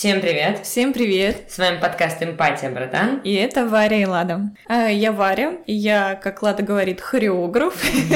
Всем привет! Всем привет! С вами подкаст «Эмпатия, братан». И это Варя и Лада. А, я Варя, я, как Лада говорит, хореограф.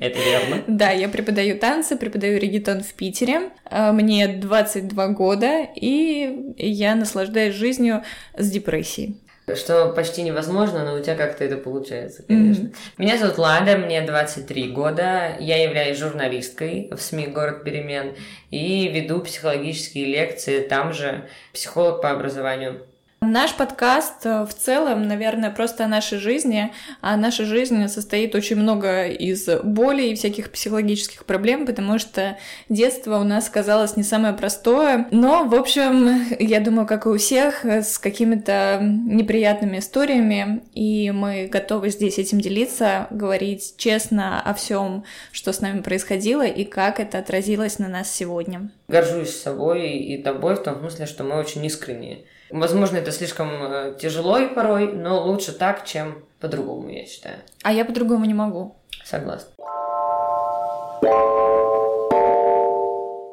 Это верно. Да, я преподаю танцы, преподаю регетон в Питере. А, мне 22 года, и я наслаждаюсь жизнью с депрессией. Что почти невозможно, но у тебя как-то это получается, конечно. Mm-hmm. Меня зовут Лада, мне 23 года. Я являюсь журналисткой в СМИ «Город перемен» и веду психологические лекции там же, психолог по образованию. Наш подкаст э, в целом, наверное, просто о нашей жизни, а наша жизнь состоит очень много из боли и всяких психологических проблем, потому что детство у нас казалось не самое простое. Но, в общем, я думаю, как и у всех, с какими-то неприятными историями, и мы готовы здесь этим делиться, говорить честно о всем, что с нами происходило и как это отразилось на нас сегодня. Горжусь собой и тобой в том смысле, что мы очень искренние. Возможно, это слишком э, тяжело и порой, но лучше так, чем по-другому, я считаю. А я по-другому не могу. Согласна.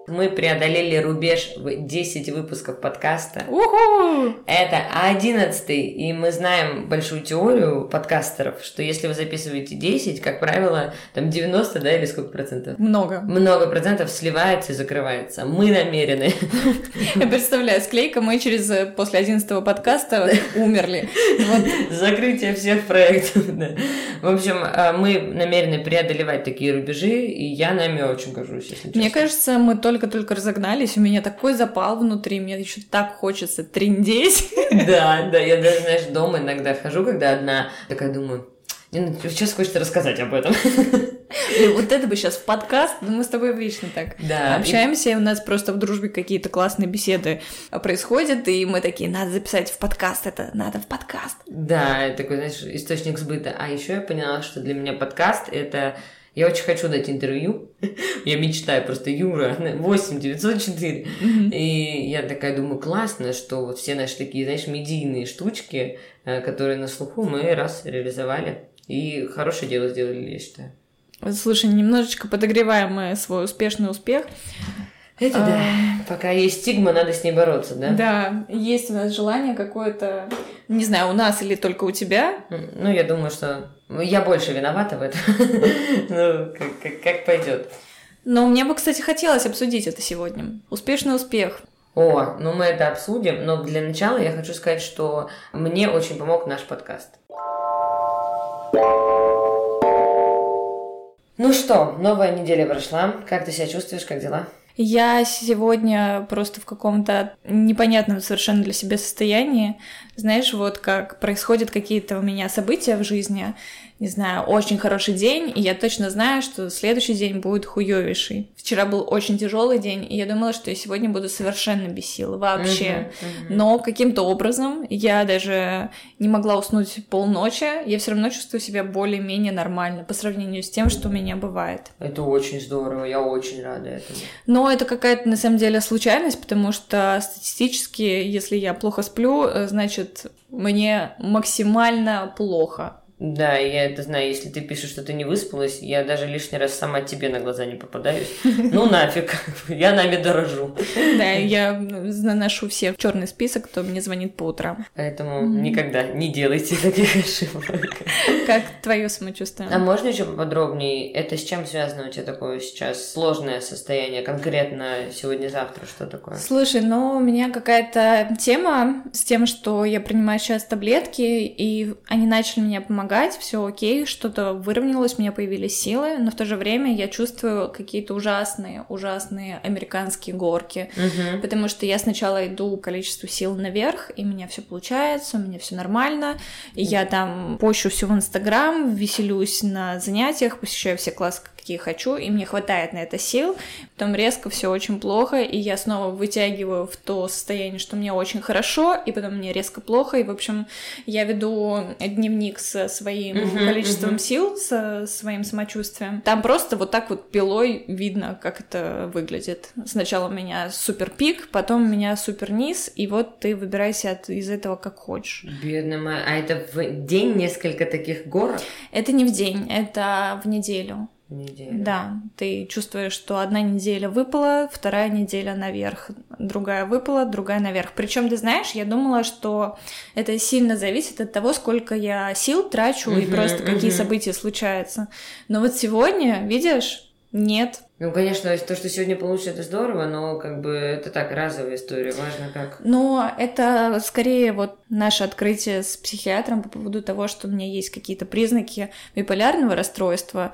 Мы преодолели рубеж в 10 выпусков подкаста. Уху! Это 11 и мы знаем большую теорию подкастеров, что если вы записываете 10, как правило, там 90, да, или сколько процентов? Много. Много процентов сливается и закрывается. Мы намерены. Я представляю, склейка, мы через э, после 11 подкаста умерли. Закрытие всех проектов, да. В общем, э, мы намерены преодолевать такие рубежи, и я нами очень горжусь, если честно. Мне кажется, мы только только-только разогнались, у меня такой запал внутри, мне еще так хочется триндеть. Да, да, я даже, знаешь, дома иногда хожу, когда одна, такая думаю, ну, сейчас хочется рассказать об этом. И вот это бы сейчас в подкаст, но мы с тобой обычно так да, общаемся, и у нас просто в дружбе какие-то классные беседы происходят, и мы такие, надо записать в подкаст, это надо в подкаст. Да, такой, знаешь, источник сбыта. А еще я поняла, что для меня подкаст — это я очень хочу дать интервью. я мечтаю просто Юра 8 904. И я такая думаю, классно, что вот все наши такие, знаешь, медийные штучки, э, которые на слуху, мы раз реализовали. И хорошее дело сделали, я считаю. Слушай, немножечко подогреваем мы свой успешный успех. Это да. А. Пока есть стигма, надо с ней бороться, да? Да, есть у нас желание какое-то, не знаю, у нас или только у тебя. Ну, я думаю, что я больше виновата в этом. ну, как, пойдет. Но мне бы, кстати, хотелось обсудить это сегодня. Успешный успех. О, ну мы это обсудим, но для начала я хочу сказать, что мне очень помог наш подкаст. Ну что, новая неделя прошла. Как ты себя чувствуешь, как дела? Я сегодня просто в каком-то непонятном совершенно для себя состоянии. Знаешь, вот как происходят какие-то у меня события в жизни, не знаю, очень хороший день, и я точно знаю, что следующий день будет хуёвейший. Вчера был очень тяжелый день, и я думала, что я сегодня буду совершенно без сил вообще. Uh-huh, uh-huh. Но каким-то образом я даже не могла уснуть полночи, я все равно чувствую себя более-менее нормально по сравнению с тем, что у меня бывает. Это очень здорово, я очень рада этому. Но это какая-то на самом деле случайность, потому что статистически, если я плохо сплю, э, значит мне максимально плохо. Да, я это знаю. Если ты пишешь, что ты не выспалась, я даже лишний раз сама тебе на глаза не попадаюсь. Ну нафиг, я нами дорожу. Да, я наношу всех в черный список, кто мне звонит по утрам. Поэтому никогда не делайте таких ошибок. Как твое самочувствие? А можно еще поподробнее? Это с чем связано у тебя такое сейчас сложное состояние? Конкретно сегодня-завтра что такое? Слушай, ну у меня какая-то тема с тем, что я принимаю сейчас таблетки, и они начали мне помогать помогать, все окей, что-то выровнялось, у меня появились силы, но в то же время я чувствую какие-то ужасные, ужасные американские горки, угу. потому что я сначала иду количество сил наверх, и у меня все получается, у меня все нормально, и я там пощу все в Инстаграм, веселюсь на занятиях, посещаю все классы, какие хочу, и мне хватает на это сил, потом резко все очень плохо, и я снова вытягиваю в то состояние, что мне очень хорошо, и потом мне резко плохо, и, в общем, я веду дневник со своим uh-huh, количеством uh-huh. сил, со своим самочувствием. Там просто вот так вот пилой видно, как это выглядит. Сначала у меня супер пик, потом у меня супер низ, и вот ты выбирайся от, из этого как хочешь. Бедная моя. А это в день несколько таких гор? Это не в день, это в неделю. Неделя. Да, ты чувствуешь, что одна неделя выпала, вторая неделя наверх, другая выпала, другая наверх. Причем, ты знаешь, я думала, что это сильно зависит от того, сколько я сил трачу и просто какие события случаются. Но вот сегодня, видишь, нет. Ну, конечно, то, что сегодня получится, это здорово, но как бы это так, разовая история, важно как. Но это скорее вот наше открытие с психиатром по поводу того, что у меня есть какие-то признаки биполярного расстройства,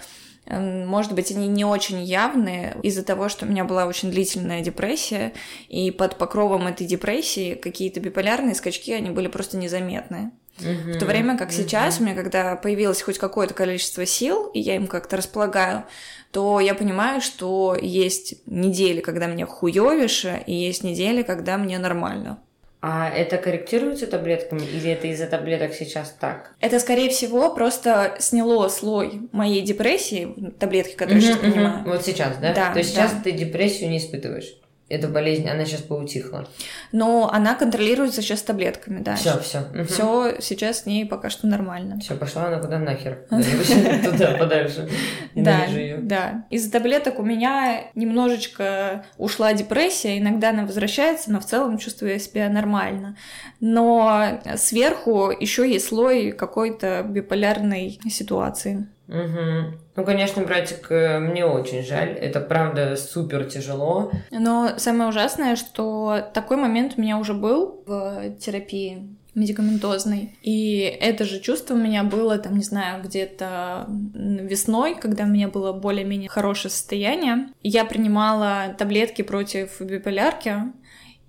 может быть, они не очень явные из-за того, что у меня была очень длительная депрессия, и под покровом этой депрессии какие-то биполярные скачки, они были просто незаметны. В то время как сейчас у меня, когда появилось хоть какое-то количество сил, и я им как-то располагаю, то я понимаю, что есть недели, когда мне хуёвише, и есть недели, когда мне нормально. А это корректируется таблетками или это из-за таблеток сейчас так? Это, скорее всего, просто сняло слой моей депрессии, таблетки, которые я сейчас принимаю. Вот сейчас, да? Да. То есть сейчас ты депрессию не испытываешь? Эта болезнь, она сейчас поутихла. Но она контролируется сейчас таблетками, да. Все, все. Все сейчас с ней пока что нормально. Все, пошла она куда нахер. Туда подальше. Да, да. Из-за таблеток у меня немножечко ушла депрессия, иногда она возвращается, но в целом чувствую себя нормально. Но сверху еще есть слой какой-то биполярной ситуации. Угу. Ну, конечно, братик, э, мне очень жаль. Это правда супер тяжело. Но самое ужасное, что такой момент у меня уже был в терапии медикаментозной. И это же чувство у меня было, там, не знаю, где-то весной, когда у меня было более-менее хорошее состояние. Я принимала таблетки против биполярки,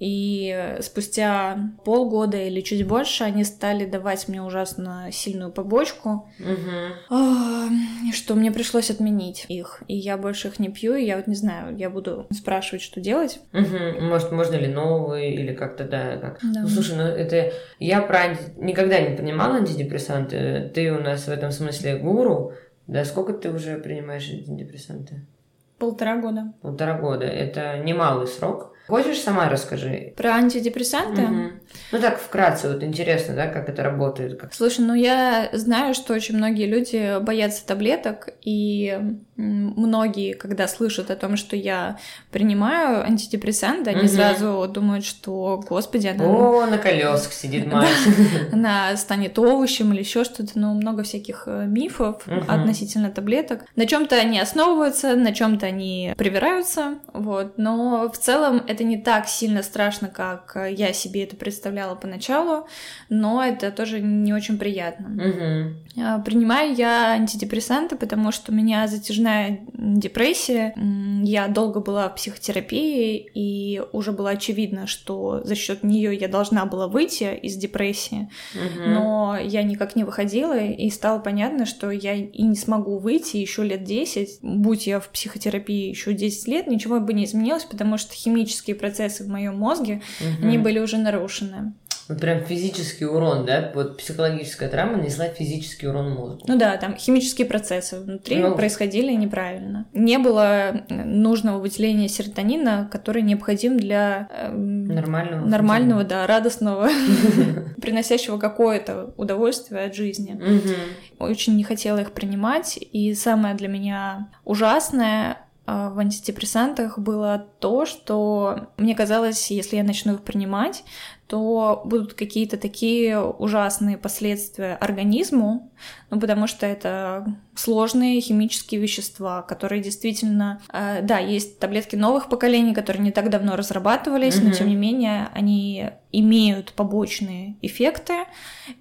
и спустя полгода или чуть больше они стали давать мне ужасно сильную побочку, угу. что мне пришлось отменить их. И я больше их не пью, и я вот не знаю, я буду спрашивать, что делать. Угу. Может, можно ли новые, или как-то, да, как. Да. Ну, слушай, ну это... Я про анти... никогда не понимала антидепрессанты. Ты у нас в этом смысле гуру. Да, сколько ты уже принимаешь антидепрессанты? Полтора года. Полтора года. Это немалый срок. Хочешь, сама расскажи. Про антидепрессанты? Угу. Ну так, вкратце, вот интересно, да, как это работает. Как... Слушай, ну я знаю, что очень многие люди боятся таблеток, и многие, когда слышат о том, что я принимаю антидепрессанты, они угу. сразу думают, что, господи, она... О, на колесах сидит мать. Она станет овощем или еще что-то, ну, много всяких э, мифов относительно таблеток. На чем-то они основываются, на чем-то они привираются, вот, но в целом это не так сильно страшно, как я себе это представляла поначалу, но это тоже не очень приятно. Угу. Принимаю я антидепрессанты, потому что у меня затяжная депрессия. Я долго была в психотерапии, и уже было очевидно, что за счет нее я должна была выйти из депрессии, угу. но я никак не выходила, и стало понятно, что я и не смогу выйти еще лет 10. Будь я в психотерапии еще 10 лет, ничего бы не изменилось, потому что химически химические процессы в моем мозге, угу. они были уже нарушены. Вот прям физический урон, да? Вот психологическая травма нанесла физический урон мозгу. Ну да, там химические процессы внутри ну... происходили неправильно. Не было нужного выделения серотонина, который необходим для э, нормального, нормального да, радостного, приносящего какое-то удовольствие от жизни. Очень не хотела их принимать, и самое для меня ужасное в антидепрессантах было то, что мне казалось, если я начну их принимать, то будут какие-то такие ужасные последствия организму, ну, потому что это сложные химические вещества, которые действительно, э, да, есть таблетки новых поколений, которые не так давно разрабатывались, mm-hmm. но тем не менее они имеют побочные эффекты,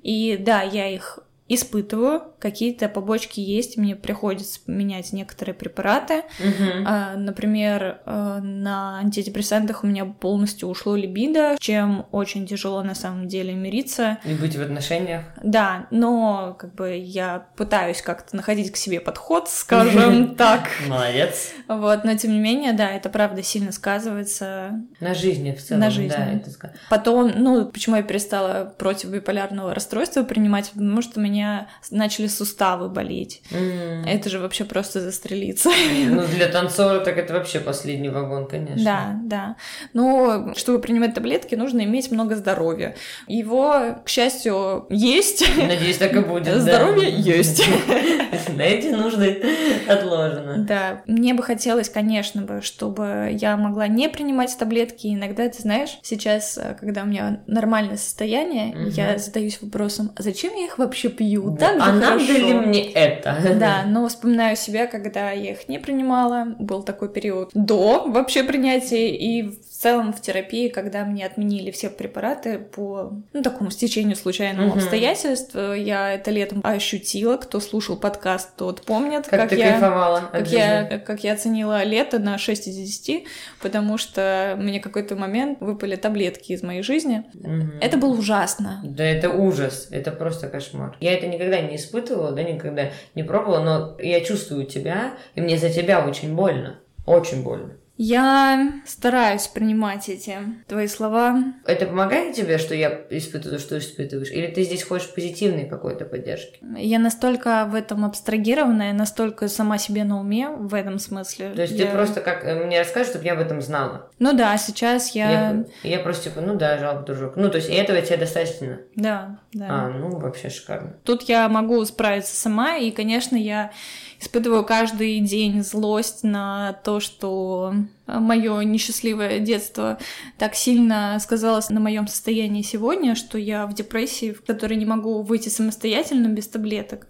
и да, я их испытываю, какие-то побочки есть, мне приходится менять некоторые препараты. Угу. А, например, а, на антидепрессантах у меня полностью ушло либидо, чем очень тяжело на самом деле мириться. И быть в отношениях. Да, но как бы я пытаюсь как-то находить к себе подход, скажем так. Молодец. Вот, но тем не менее, да, это правда сильно сказывается. На жизни в целом. На жизни. Да, это... Потом, ну, почему я перестала против биполярного расстройства принимать, потому что у меня меня начали суставы болеть. М. Это же вообще просто застрелиться. Ну, для танцора так это вообще последний вагон, конечно. Да, да. Но чтобы принимать таблетки, нужно иметь много здоровья. Его, к счастью, есть. Надеюсь, так и будет. да. Здоровье есть. На эти нужды отложено. Да, мне бы хотелось, конечно бы, чтобы я могла не принимать таблетки. Иногда, ты знаешь, сейчас, э, когда у меня нормальное состояние, я задаюсь вопросом, а зачем я их вообще пью? Так же а надо ли мне это? Да, но вспоминаю себя, когда я их не принимала. Был такой период до вообще принятия и в целом в терапии, когда мне отменили все препараты по ну, такому стечению случайного Мгм. обстоятельств. Я это летом ощутила. Кто слушал подкаст, тот помнит, Как, ты я кайфовала как я, как я оценила лето на 6 из 10, потому что мне какой-то момент выпали таблетки из моей жизни. Мгм. Это было ужасно. Да это ужас, это просто кошмар. Я это никогда не испытывала, да, никогда не пробовала, но я чувствую тебя, и мне за тебя очень больно. Очень больно. Я стараюсь принимать эти твои слова. Это помогает тебе, что я испытываю, что испытываешь? Или ты здесь хочешь позитивной какой-то поддержки? Я настолько в этом абстрагированная, настолько сама себе на уме в этом смысле. То есть Я- ты просто как э, мне расскажешь, чтобы я об этом знала. Ну да, сейчас я... Я, я просто типа, ну да, жалко, дружок. Ну, то есть этого тебе достаточно. Да, да. А, ну вообще шикарно. Тут я могу справиться сама, и, конечно, я испытываю каждый день злость на то, что мое несчастливое детство так сильно сказалось на моем состоянии сегодня, что я в депрессии, в которой не могу выйти самостоятельно без таблеток.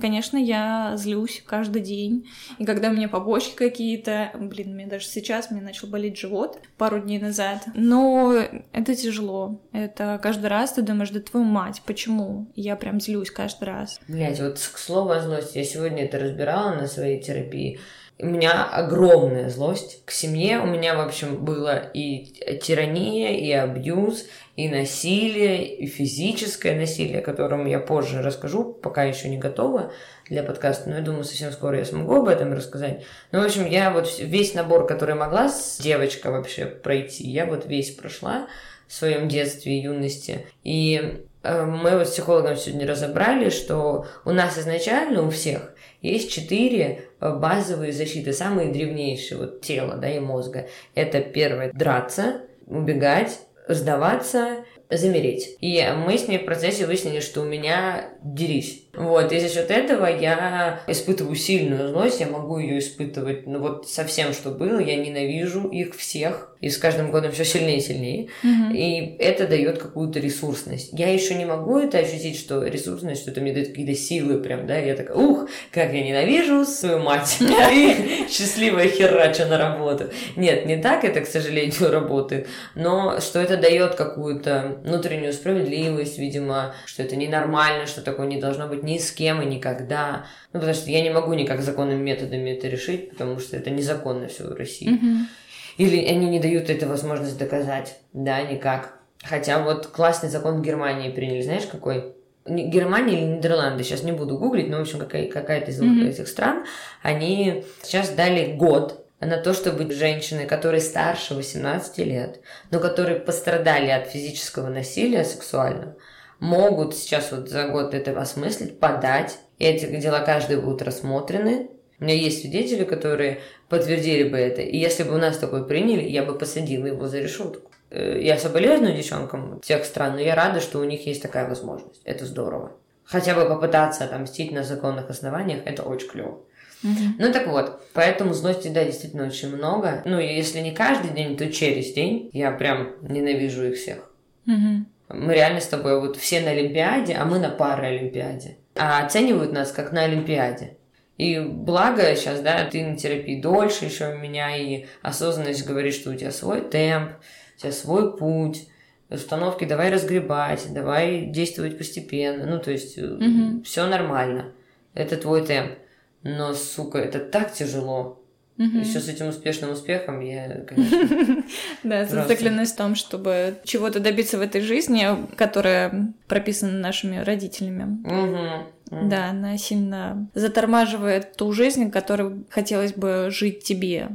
Конечно, я злюсь каждый день. И когда у меня побочки какие-то, блин, мне даже сейчас мне начал болеть живот пару дней назад. Но это тяжело. Это каждый раз ты думаешь, да твою мать, почему? Я прям злюсь каждый раз. Блять, вот к слову о злости, я сегодня это разбирала на своей терапии. У меня огромная злость к семье. У меня, в общем, было и тирания, и абьюз, и насилие, и физическое насилие, о котором я позже расскажу, пока еще не готова для подкаста, но я думаю, совсем скоро я смогу об этом рассказать. Ну, в общем, я вот весь набор, который могла с девочка вообще пройти, я вот весь прошла в своем детстве и юности. И мы вот с психологом сегодня разобрали, что у нас изначально, у всех, есть четыре э, базовые защиты, самые древнейшие вот тела, да, и мозга. Это первое – драться, убегать, сдаваться, замереть. И мы с ней в процессе выяснили, что у меня дерись. Вот, и за счет этого я испытываю сильную злость, я могу ее испытывать, ну вот совсем что было, я ненавижу их всех, и с каждым годом все сильнее и сильнее. И это дает какую-то ресурсность. Я еще не могу это ощутить, что ресурсность, что это мне дает какие-то силы прям, да, я такая, ух, как я ненавижу свою мать. И счастливая херача на работу. Нет, не так это, к сожалению, работает, но что это дает какую-то внутреннюю справедливость, видимо, что это ненормально, что такое не должно быть ни с кем и никогда. Ну, потому что я не могу никак законными методами это решить, потому что это незаконно все в России. Мгм. Или они не дают эту возможность доказать. Да, никак. Хотя вот классный закон в Германии приняли. Знаешь, какой? Германия или Нидерланды, сейчас не буду гуглить, но, в общем, какая- какая-то из Мгм. этих стран, они сейчас дали год на то, чтобы женщины, которые старше 18 лет, но которые пострадали от физического насилия сексуального, могут сейчас вот за год это осмыслить, подать. И эти дела каждый будут рассмотрены. У меня есть свидетели, которые подтвердили бы это. И если бы у нас такое приняли, я бы посадила его за решетку. Э, Я соболезную девчонкам тех стран, но я рада, что у них есть такая возможность. Это здорово. Хотя бы попытаться отомстить на законных основаниях, это очень клево. Мгм. Ну так вот, поэтому злости, да, действительно очень много. Ну, если не каждый день, то через день. Я прям ненавижу их всех. Мгм. Мы реально с тобой вот все на Олимпиаде, а мы на параолимпиаде. А оценивают нас как на Олимпиаде. И благо сейчас, да, ты на терапии дольше еще у меня, и осознанность говорит, что у тебя свой темп, у тебя свой путь, установки давай разгребать, давай действовать постепенно. Ну, то есть Мгм. все нормально. Это твой темп. Но, сука, это так тяжело. Мгм. Еще с этим успешным успехом я, конечно... Да, зацикленность в том, чтобы чего-то добиться в этой жизни, которая прописана нашими родителями. Да, она сильно затормаживает ту жизнь, которой хотелось бы жить тебе.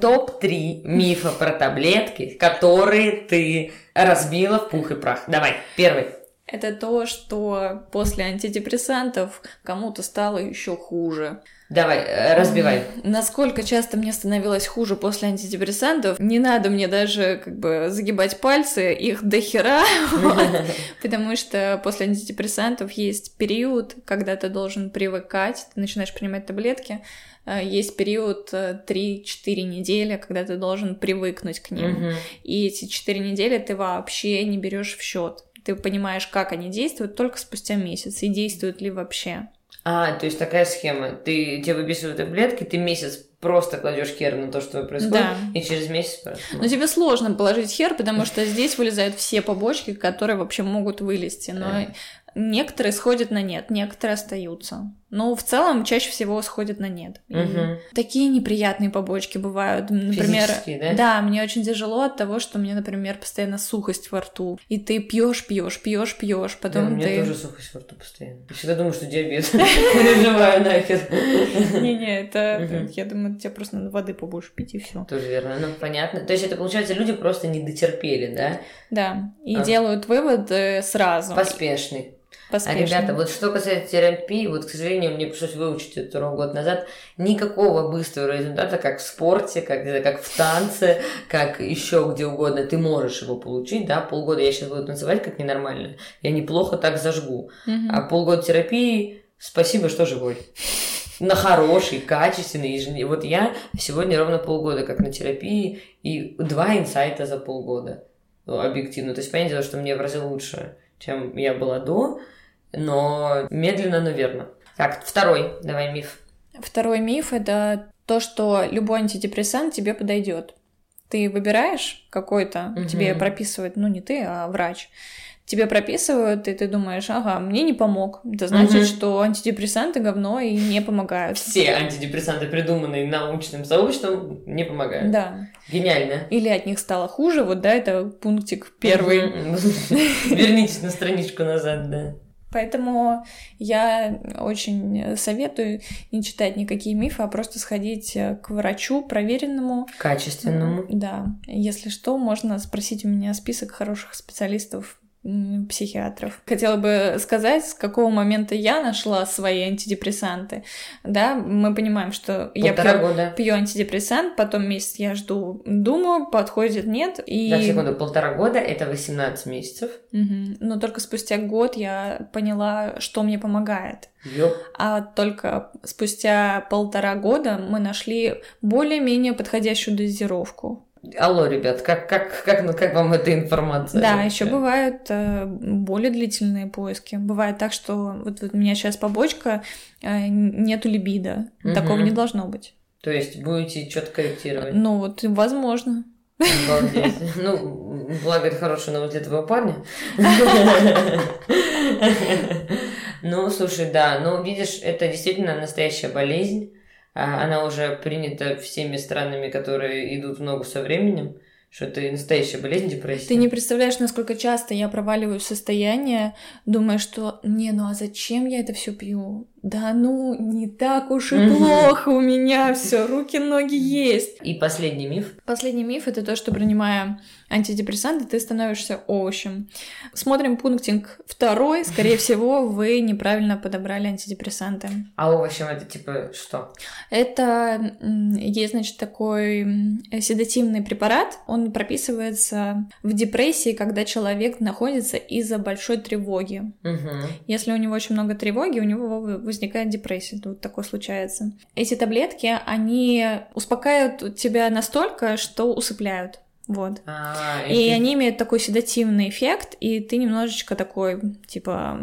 топ-3 мифа про таблетки, которые ты разбила в пух и прах. Давай, первый. Это то, что после антидепрессантов кому-то стало еще хуже. Давай, э, разбивай. Насколько часто мне становилось хуже после антидепрессантов, не надо мне даже как бы загибать пальцы, их до хера, потому что после антидепрессантов есть период, когда ты должен привыкать, ты начинаешь принимать таблетки, э, есть период 3-4 э, недели, когда ты должен привыкнуть к ним. И эти 4 недели ты вообще не берешь в счет. Ты понимаешь, как они действуют только спустя месяц и действуют ли вообще. А, то есть такая схема. Ты тебе выписывают таблетки, ты месяц просто кладешь хер на то, что происходит, да. и через месяц просто. Но тебе сложно положить хер, потому что здесь вылезают все побочки, которые вообще могут вылезти. Но Некоторые сходят на нет, некоторые остаются. Но в целом чаще всего сходят на нет. Угу. Такие неприятные побочки бывают. Например, да? да, мне очень тяжело от того, что у меня, например, постоянно сухость во рту. И ты пьешь, пьешь, пьешь, пьешь, потом да, у меня ты. тоже сухость во рту постоянно. Я всегда думаю, что диабет. Переживаю нахер. Не-не, это, я думаю, тебе просто надо воды побольше пить и все. Тоже верно. Ну, понятно. То есть это получается, люди просто не дотерпели, да? Да. И делают вывод сразу. Поспешный. Поспешно. А, ребята, вот что касается терапии, вот, к сожалению, мне пришлось выучить это год назад, никакого быстрого результата, как в спорте, как, как в танце, как еще где угодно, ты можешь его получить, да, полгода я сейчас буду танцевать как ненормально, я неплохо так зажгу, угу. а полгода терапии, спасибо, что живой на хороший, качественный ежедневный. Вот я сегодня ровно полгода как на терапии и два инсайта за полгода. Ну, объективно. То есть, понятное дело, что мне в разы лучше, чем я была до, но медленно, но верно. Так, второй, давай миф. Второй миф это то, что любой антидепрессант тебе подойдет. Ты выбираешь какой-то, угу. тебе прописывает, ну не ты, а врач. Тебе прописывают, и ты думаешь, ага, мне не помог. Это значит, угу. что антидепрессанты говно и не помогают. Все антидепрессанты, придуманные научным сообществом, не помогают. Да. Гениально. Или от них стало хуже, вот да, это пунктик первый. Вернитесь на страничку назад, да. Поэтому я очень советую не читать никакие мифы, а просто сходить к врачу проверенному. Качественному. Да. Если что, можно спросить у меня список хороших специалистов психиатров. Хотела бы сказать, с какого момента я нашла свои антидепрессанты. Да, мы понимаем, что Полтора я пью, года. пью антидепрессант, потом месяц я жду, думаю, подходит, нет. И... За секунду, полтора года — это 18 месяцев. Угу. Но только спустя год я поняла, что мне помогает. Ёп. А только спустя полтора года мы нашли более-менее подходящую дозировку. Алло, ребят, как, как, как, ну, как вам эта информация? Да, еще бывают э, более длительные поиски. Бывает так, что вот, вот у меня сейчас побочка, э, нету либидо. Угу. Такого не должно быть. То есть будете что-то корректировать? Ну вот, возможно. Обалдеть. Ну, благо, это хорошая новость для твоего парня. Ну, слушай, да, ну, видишь, это действительно настоящая болезнь. А она уже принята всеми странами, которые идут в ногу со временем, что это настоящая болезнь депрессия. Ты не представляешь, насколько часто я проваливаю в состояние, думая, что не, ну а зачем я это все пью? Да ну, не так уж и плохо у меня все, руки, ноги есть. И последний миф. Последний миф это то, что принимая антидепрессанты, ты становишься овощем. Смотрим пунктинг второй. Скорее всего, вы неправильно подобрали антидепрессанты. А овощем это типа что? Это есть, значит, такой седативный препарат. Он прописывается в депрессии, когда человек находится из-за большой тревоги. Угу. Если у него очень много тревоги, у него возникает депрессия. Вот такое случается. Эти таблетки, они успокаивают тебя настолько, что усыпляют. Вот. А, и если... они имеют такой седативный эффект, и ты немножечко такой, типа...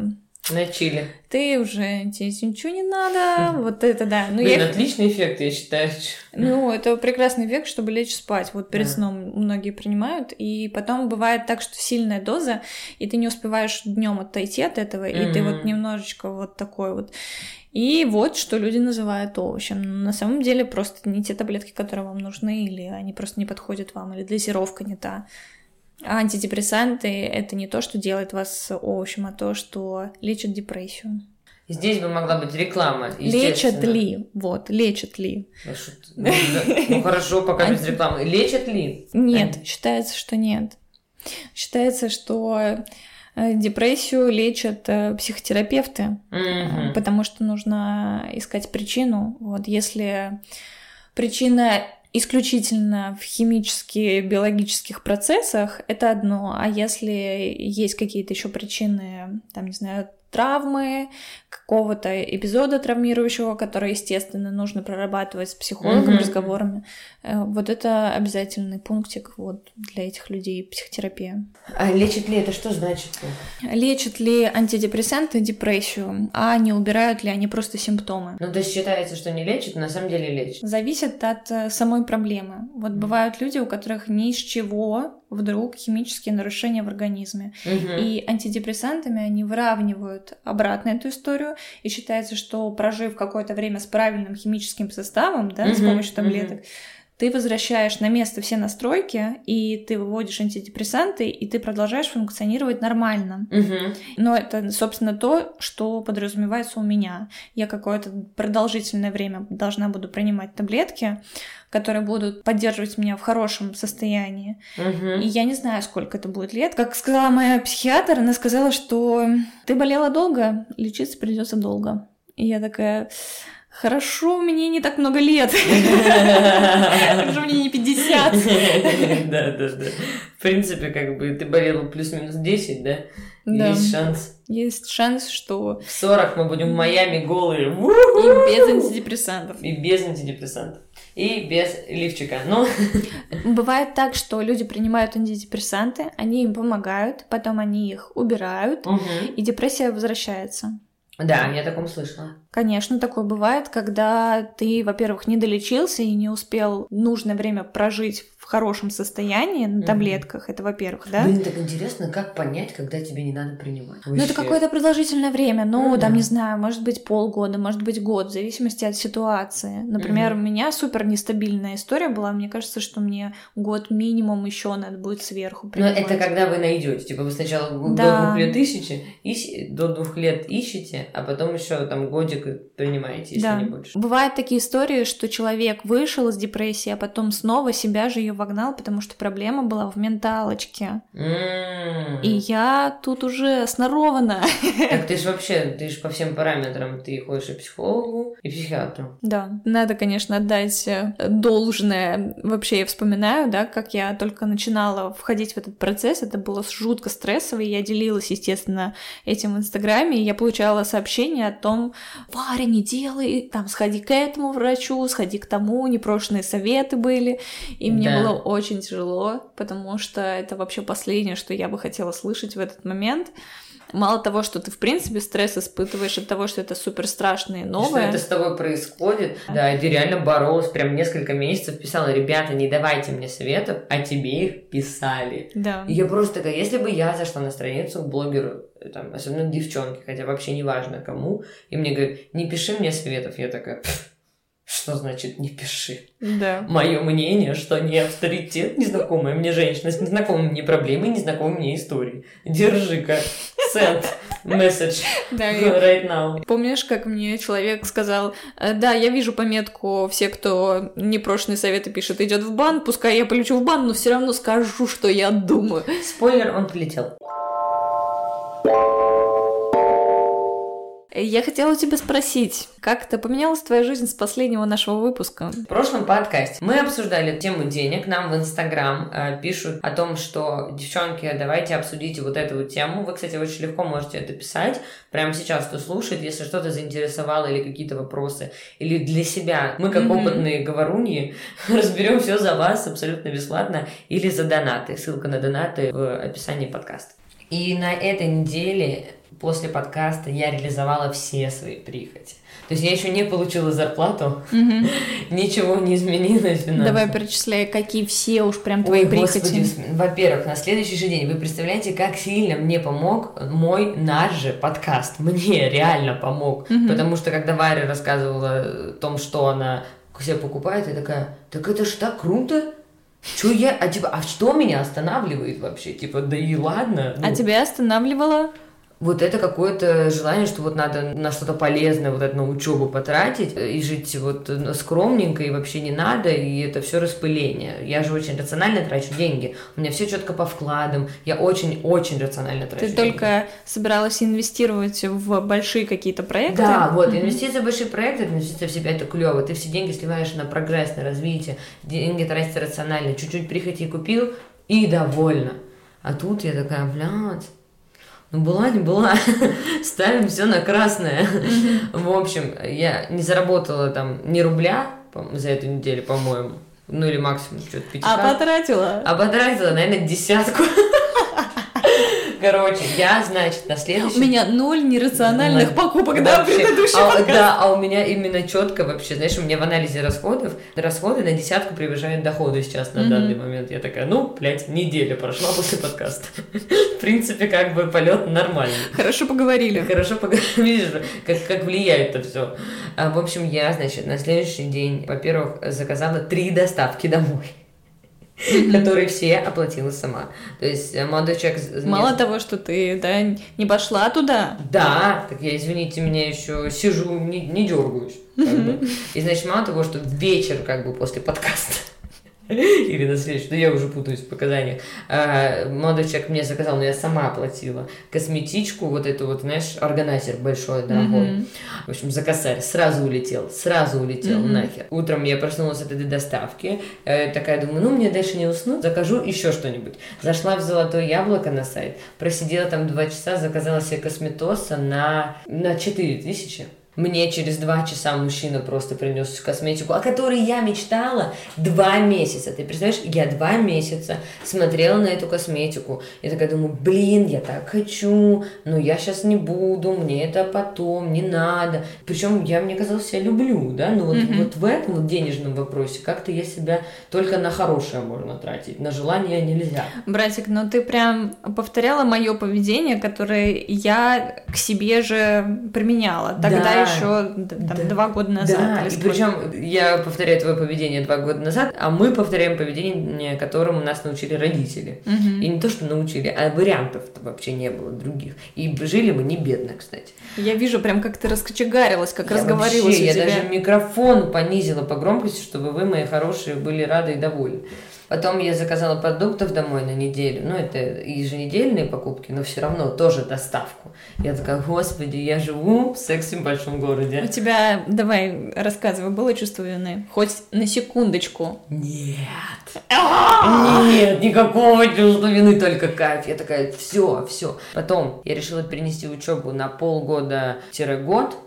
На чили. Ты уже, тебе ничего не надо, вот это да. Ну, Блин, я... отличный эффект, я считаю. Ну, это прекрасный эффект, чтобы лечь спать. Вот перед сном многие принимают, и потом бывает так, что сильная доза, и ты не успеваешь днем отойти от этого, и ты вот немножечко вот такой вот. И вот что люди называют овощем. На самом деле просто не те таблетки, которые вам нужны, или они просто не подходят вам, или дозировка не та. А антидепрессанты — это не то, что делает вас овощем, а то, что лечит депрессию. Здесь бы могла быть реклама. Лечат ли? Вот, лечат ли? Ну, ну. Ну, хорошо, пока без рекламы. Лечат ли? Нет, считается, что нет. Считается, что э, депрессию лечат э, психотерапевты, потому что нужно искать причину. Вот если причина исключительно в химических, биологических процессах, это одно. А если есть какие-то еще причины, там, не знаю, травмы, какого-то эпизода травмирующего, который, естественно, нужно прорабатывать с психологом, Мгм. разговорами, э, вот это обязательный пунктик вот для этих людей, психотерапия. А лечат ли это что значит? Лечат ли антидепрессанты депрессию, а не убирают ли они просто симптомы? Ну, то есть считается, что не лечат, на самом деле лечат. Зависит от э, самой проблемы. Вот бывают люди, у которых ни с чего вдруг химические нарушения в организме. Мгм. И антидепрессантами они выравнивают обратно эту историю. И считается, что прожив какое-то время с правильным химическим составом, да, с Мгм, помощью таблеток, ты возвращаешь на место все настройки, и ты выводишь антидепрессанты, и ты продолжаешь функционировать нормально. Мгм. Но это, собственно, то, что подразумевается у меня. Я какое-то продолжительное время должна буду принимать таблетки, которые будут поддерживать меня в хорошем состоянии. Мгм. И я не знаю, сколько это будет лет. Как сказала моя психиатр, она сказала, что ты болела долго, лечиться придется долго. И я такая, хорошо, мне не так много лет. Хорошо, мне не 50. Да, да, да. В принципе, как бы ты болела плюс-минус 10, да? Да. Есть шанс. Есть шанс, что В 40 мы будем в Майами голые. и без антидепрессантов. И без антидепрессантов. И без лифчика. Ну, Бывает так, что люди принимают антидепрессанты, они им помогают, потом они их убирают, мгм. и депрессия возвращается. да, я таком слышала. Конечно, такое бывает, когда ты, во-первых, не долечился и не успел нужное время прожить хорошем состоянии на таблетках. Это, во-первых, да? Блин, так интересно, как понять, когда тебе не надо принимать. Ну, это Вообще. какое-то продолжительное время, ну, Мгм. там, не знаю, может быть, полгода, может быть, год, в зависимости от ситуации. Например, Мгм. у меня супер нестабильная история была, мне кажется, что мне год минимум еще надо будет сверху Но принимать. Ну, это когда вы найдете. Типа вы сначала до Да. двух лет ищете, ищ- до двух лет ищете, а потом еще там годик принимаете, если Да. не больше. Бывают такие истории, что человек вышел из депрессии, а потом снова себя же ее вогнал, потому что проблема была в менталочке. И я тут уже снорована. Так ты ж вообще, ты ж по всем параметрам, ты ходишь и психологу, и психиатру. Да, надо, конечно, отдать э, должное. Вообще, я вспоминаю, да, как я только начинала входить в этот процесс, это было жутко стрессово, и я делилась, естественно, этим в Инстаграме, и я получала сообщения о том, Варя, не делай, там, сходи к этому врачу, сходи к тому, непрошенные советы были, и мне Да. Было очень тяжело, потому что это вообще последнее, что я бы хотела слышать в этот момент. Мало того, что ты, в принципе, стресс испытываешь от того, что это супер страшное и Что новое. это с тобой происходит? Да, и ты реально боролась, прям несколько месяцев писала, ребята, не давайте мне советов, а тебе их писали. Да. И я просто такая, если бы я зашла на страницу к блогеру, там, особенно девчонки, хотя вообще не важно кому, и мне говорят, не пиши мне советов, я такая, «Пф, что значит не пиши? Да. Мое мнение, что не авторитет, незнакомая мне женщина с незнакомыми мне проблемой, незнакомой мне историей. Держи-ка, send message Да, right now. Помнишь, как мне человек сказал, «Э, да, я вижу пометку, все, кто непрошенные советы пишет, идет в бан, пускай я полечу в бан, но все равно скажу, что я думаю. Спойлер, он полетел. Я хотела у тебя спросить, как это поменялась твоя жизнь с последнего нашего выпуска? В прошлом подкасте мы обсуждали тему денег. Нам в Инстаграм э, пишут о том, что, девчонки, давайте обсудите вот эту вот тему. Вы, кстати, очень легко можете это писать. Прямо сейчас, кто слушает, если что-то заинтересовало или какие-то вопросы, или для себя. Мы, как Мгм. опытные говоруньи, разберем все за вас абсолютно бесплатно или за донаты. Ссылка на донаты в описании подкаста. И на этой неделе после подкаста я реализовала все свои прихоти. То есть я еще не получила зарплату, ничего не изменилось финансово. Давай перечисляй, какие все уж прям твои Ой, прихоти. господи, во-первых, на следующий же день, вы представляете, как сильно мне помог мой наш же подкаст. Мне реально помог. Мгм. Потому что когда Варя рассказывала о том, что она себе покупает, я такая, так это ж так круто. Чё я, а типа, а что меня останавливает вообще? Типа, да и ладно. А ну, тебя останавливало? Вот это какое-то желание, что вот надо на что-то полезное, вот это на учебу потратить и жить вот скромненько, и вообще не надо, и это все распыление. Я же очень рационально трачу деньги. У меня все четко по вкладам. Я очень-очень рационально трачу Ты деньги. только собиралась инвестировать в большие какие-то проекты? Да, вот, инвестиции в большие проекты, инвестиция в себя это клево. Ты все деньги сливаешь на прогресс, на развитие, деньги тратятся рационально. Чуть-чуть прихоти купил и довольна. А тут я такая, блядь, ну, была, не была. Ставим все на красное. В общем, я не заработала там ни рубля за эту неделю, по-моему. Ну, или максимум что-то пятика. А потратила? А потратила, наверное, десятку. Короче, я, значит, на следующий... У меня ноль нерациональных покупок, да, предыдущий а, Да, а у меня именно четко вообще, знаешь, у меня в анализе расходов, расходы на десятку превышают доходы сейчас на данный момент. Я такая, ну, блядь, неделя прошла после подкаста. В принципе, как бы полет нормальный. Хорошо поговорили. Хорошо поговорили, видишь, как, как влияет это все. А, в общем, я, значит, на следующий день, во-первых, заказала три доставки домой которые все оплатила сама. То есть э, молодой человек... Мало того, что ты, да, не пошла туда. Да, так я, извините меня, еще сижу, не, не дергаюсь. И значит, мало того, что вечер как бы после подкаста или на следующий, ну я уже путаюсь в показаниях. А, молодой человек мне заказал, но я сама оплатила косметичку, вот эту вот, знаешь, органайзер большой, дорогой. Mm-hmm. В общем, за косарь. Сразу улетел, сразу улетел mm-hmm. нахер. Утром я проснулась от этой доставки, э, такая думаю, ну мне дальше не уснуть, закажу еще что-нибудь. Зашла в Золотое Яблоко на сайт, просидела там два часа, заказала себе косметоса на, на 4 тысячи. Мне через два часа мужчина просто принес косметику, о которой я мечтала два месяца. Ты представляешь, я два месяца смотрела на эту косметику. Я такая думаю, блин, я так хочу, но я сейчас не буду, мне это потом, не надо. Причем я, мне казалось, я люблю, да, но вот, mm-hmm. вот в этом вот денежном вопросе как-то я себя только на хорошее можно тратить, на желание нельзя. Братик, но ты прям повторяла мое поведение, которое я к себе же применяла. Тогда да еще там, да, два года назад. Да, и причем я повторяю твое поведение два года назад, а мы повторяем поведение, которому нас научили родители. Угу. И не то, что научили, а вариантов вообще не было других. И жили мы не бедно, кстати. Я вижу прям, как ты раскочегарилась, как я разговорилась вообще, Я даже микрофон понизила по громкости, чтобы вы, мои хорошие, были рады и довольны. Потом я заказала продуктов домой на неделю. Ну, это еженедельные покупки, но все равно тоже доставку. Я такая, господи, я живу в сексе в большом городе. У тебя, давай, рассказывай, было чувство вины? Хоть на секундочку. Нет. Нет, никакого чувства вины, только кайф. Я такая, все, все. Потом я решила перенести учебу на полгода-год,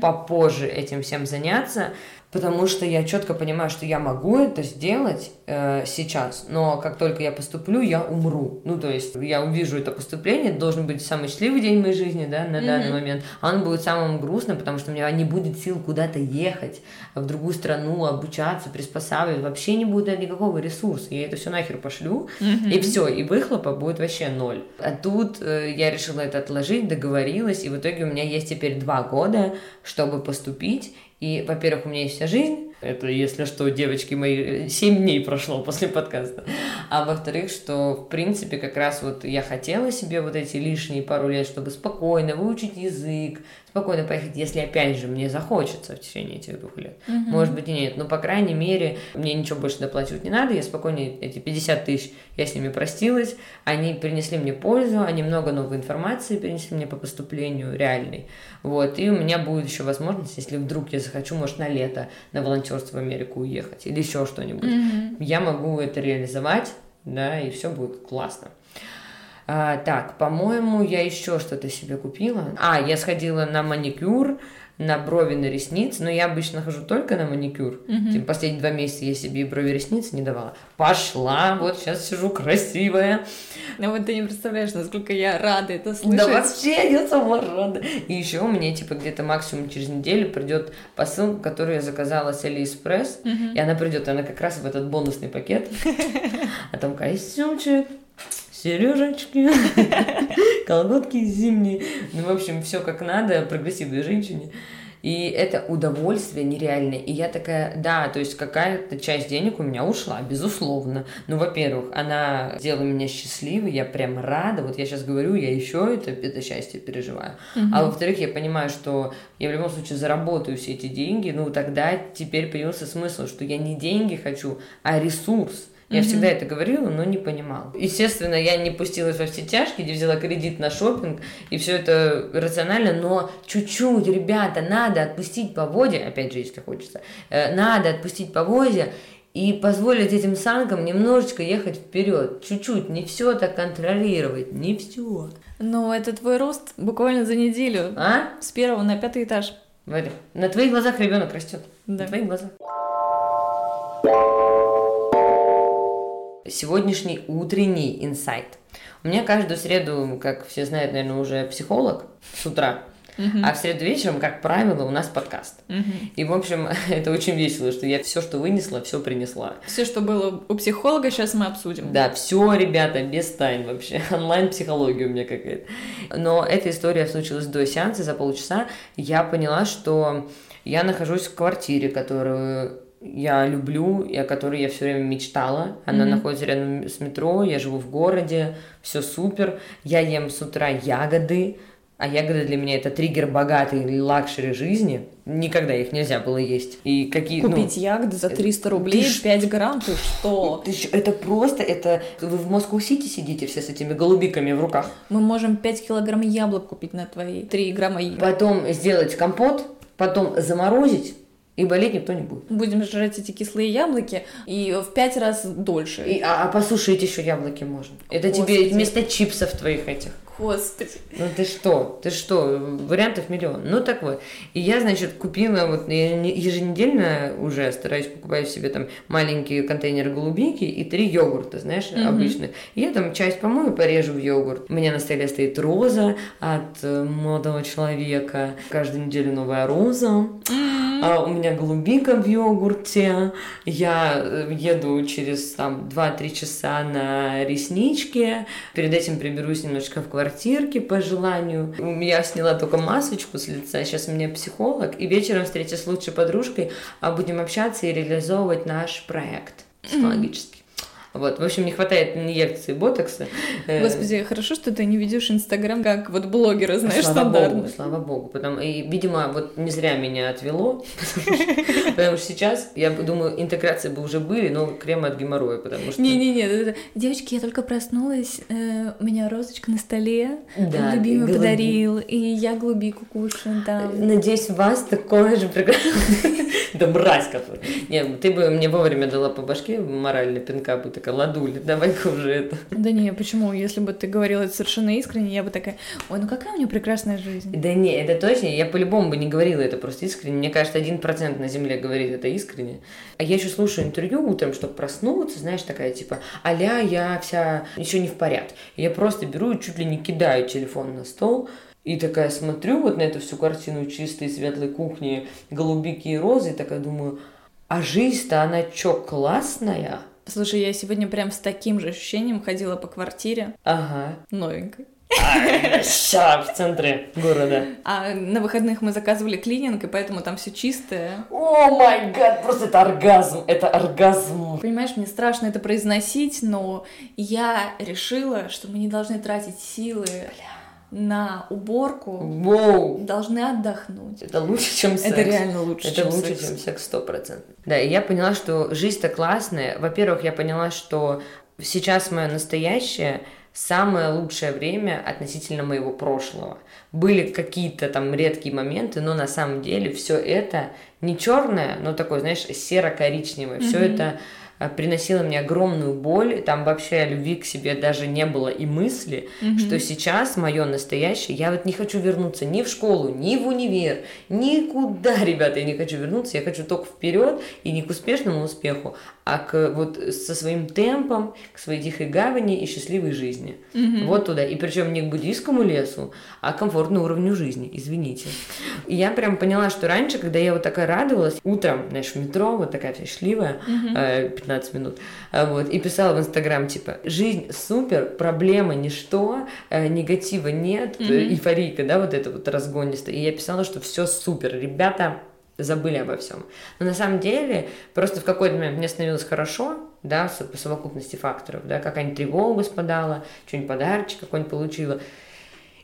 попозже этим всем заняться потому что я четко понимаю, что я могу это сделать э, сейчас, но как только я поступлю, я умру. Ну, то есть я увижу это поступление, это должен быть самый счастливый день моей жизни, да, на mm-hmm. данный момент, а он будет самым грустным, потому что у меня не будет сил куда-то ехать, в другую страну, обучаться, приспосабливать, вообще не будет никакого ресурса, я это все нахер пошлю, mm-hmm. и все, и выхлопа будет вообще ноль. А тут э, я решила это отложить, договорилась, и в итоге у меня есть теперь два года, чтобы поступить, и, во-первых, у меня есть вся жизнь. Это, если что, девочки мои, 7 дней прошло после подкаста. А во-вторых, что, в принципе, как раз вот я хотела себе вот эти лишние пару лет, чтобы спокойно выучить язык, спокойно поехать, если опять же мне захочется в течение этих двух лет. Угу. Может быть и нет, но по крайней мере мне ничего больше доплачивать не надо, я спокойно эти 50 тысяч, я с ними простилась, они принесли мне пользу, они много новой информации принесли мне по поступлению реальной, вот, и у меня будет еще возможность, если вдруг я захочу, может, на лето на волонтерство в Америку уехать или еще что-нибудь, угу. я могу это реализовать, да, и все будет классно. А, так, по-моему, я еще что-то себе купила. А, я сходила на маникюр, на брови, на ресницы, но я обычно хожу только на маникюр. Mm-hmm. Типа последние два месяца я себе и брови, ресницы не давала. Пошла, вот сейчас сижу красивая. Ну вот ты не представляешь, насколько я рада это слышать. Да вообще, я сама рада. И еще у меня типа где-то максимум через неделю придет посылка, которую я заказала с Алиэкспресс, mm-hmm. и она придет, она как раз в этот бонусный пакет. А там костюмчик, сережечки, колготки зимние. Ну, в общем, все как надо, прогрессивной женщине. И это удовольствие нереальное. И я такая, да, то есть какая-то часть денег у меня ушла, безусловно. Ну, во-первых, она сделала меня счастливой, я прям рада. Вот я сейчас говорю, я еще это, это счастье переживаю. Угу. А во-вторых, я понимаю, что я в любом случае заработаю все эти деньги. Ну, тогда теперь появился смысл, что я не деньги хочу, а ресурс. Я mm-hmm. всегда это говорила, но не понимала. Естественно, я не пустилась во все тяжкие, где взяла кредит на шопинг, и все это рационально, но чуть-чуть, ребята, надо отпустить поводья, опять же, если хочется, э, надо отпустить поводья и позволить этим санкам немножечко ехать вперед, чуть-чуть, не все так контролировать, не все. Но это твой рост буквально за неделю. А? С первого на пятый этаж. Варя, на твоих глазах ребенок растет. Да. На твоих глазах. Сегодняшний утренний инсайт. У меня каждую среду, как все знают, наверное, уже психолог с утра. Uh-huh. А в среду вечером, как правило, у нас подкаст. Uh-huh. И, в общем, это очень весело, что я все, что вынесла, все принесла. Все, что было у психолога, сейчас мы обсудим. Да, все, ребята, без тайн вообще. Онлайн-психология у меня какая-то. Но эта история случилась до сеанса, за полчаса. Я поняла, что я нахожусь в квартире, которую я люблю и о которой я все время мечтала. Она mm-hmm. находится рядом с метро, я живу в городе, все супер. Я ем с утра ягоды, а ягоды для меня это триггер богатой luxury жизни. Никогда их нельзя было есть. И какие, ну, Купить ну, ягоды за 300 рублей, ты 5 грамм, ты что? Ты, это просто, это... Вы в Москву-Сити сидите все с этими голубиками в руках. Мы можем 5 килограмм яблок купить на твои 3 грамма яблок. Потом сделать компот, потом заморозить, и болеть никто не будет. Будем жрать эти кислые яблоки и в пять раз дольше. И, а, а посушить еще яблоки можно. Это Господи. тебе вместо чипсов твоих этих. Господи. Ну ты что? Ты что? Вариантов миллион. Ну так вот. И я, значит, купила вот я еженедельно уже стараюсь покупать себе там маленькие контейнеры голубики и три йогурта, знаешь, mm-hmm. обычных. И я там часть помою, порежу в йогурт. У меня на столе стоит роза от э, молодого человека. Каждую неделю новая роза. Mm-hmm. А у меня голубика в йогурте. Я э, еду через там 2-3 часа на реснички. Перед этим приберусь немножко в квартиру квартирке по желанию. Я сняла только масочку с лица, сейчас у меня психолог, и вечером встреча с лучшей подружкой, а будем общаться и реализовывать наш проект психологический. Вот, в общем, не хватает инъекции ботокса. Э, Господи, хорошо, что ты не ведешь Инстаграм, как вот блогеры, знаешь, слава стандартно. Богу, слава богу. Потому, и, видимо, вот не зря меня отвело, потому что сейчас, я думаю, интеграции бы уже были, но кремы от геморроя, потому что... Не-не-не, девочки, я только проснулась, э, у меня розочка на столе, любимый подарил, и я глубику кушаю, да. Надеюсь, у вас такое же прекрасное... Да мразь какой. Нет, ты бы мне вовремя дала по башке моральный пинка, бы такая, ладуля, давай-ка уже это. Да не, почему? Если бы ты говорила это совершенно искренне, я бы такая, ой, ну какая у нее прекрасная жизнь. Да не, это точно, я по-любому бы не говорила это просто искренне. Мне кажется, один процент на Земле говорит это искренне. А я еще слушаю интервью утром, чтобы проснуться, знаешь, такая типа, аля, я вся еще не в порядке. Я просто беру и чуть ли не кидаю телефон на стол, и такая смотрю вот на эту всю картину чистой светлой кухни, голубики и розы, и такая думаю, а жизнь-то она чё, классная? Слушай, я сегодня прям с таким же ощущением ходила по квартире. Ага. Новенькой. Ща, в центре города. А на выходных мы заказывали клининг, и поэтому там все чистое. О май гад, просто это оргазм, это оргазм. Понимаешь, мне страшно это произносить, но я решила, что мы не должны тратить силы Бля на уборку Воу. должны отдохнуть. Это лучше, чем секс. Это реально лучше, Это чем лучше, секс. чем секс, сто процентов. Да, и я поняла, что жизнь-то классная. Во-первых, я поняла, что сейчас мое настоящее самое лучшее время относительно моего прошлого. Были какие-то там редкие моменты, но на самом деле все это не черное, но такое, знаешь, серо-коричневое. Mm-hmm. Все это приносила мне огромную боль, там вообще любви к себе даже не было и мысли, mm-hmm. что сейчас мое настоящее, я вот не хочу вернуться ни в школу, ни в универ, никуда, ребята, я не хочу вернуться, я хочу только вперед и не к успешному успеху, а к вот со своим темпом, к своей тихой гавани и счастливой жизни. Mm-hmm. Вот туда. И причем не к буддийскому лесу, а к комфортному уровню жизни, извините. И я прям поняла, что раньше, когда я вот такая радовалась, утром, знаешь, в метро, вот такая вся счастливая, mm-hmm. 15 минут. А, вот, и писала в Инстаграм, типа, жизнь супер, проблема ничто, э, негатива нет, mm-hmm. эйфорийка, да, вот это вот разгонистая. И я писала, что все супер, ребята, забыли обо всем. Но на самом деле, просто в какой-то момент мне становилось хорошо, да, по совокупности факторов, да, какая-нибудь тревога спадала, что-нибудь подарочек какой-нибудь получила.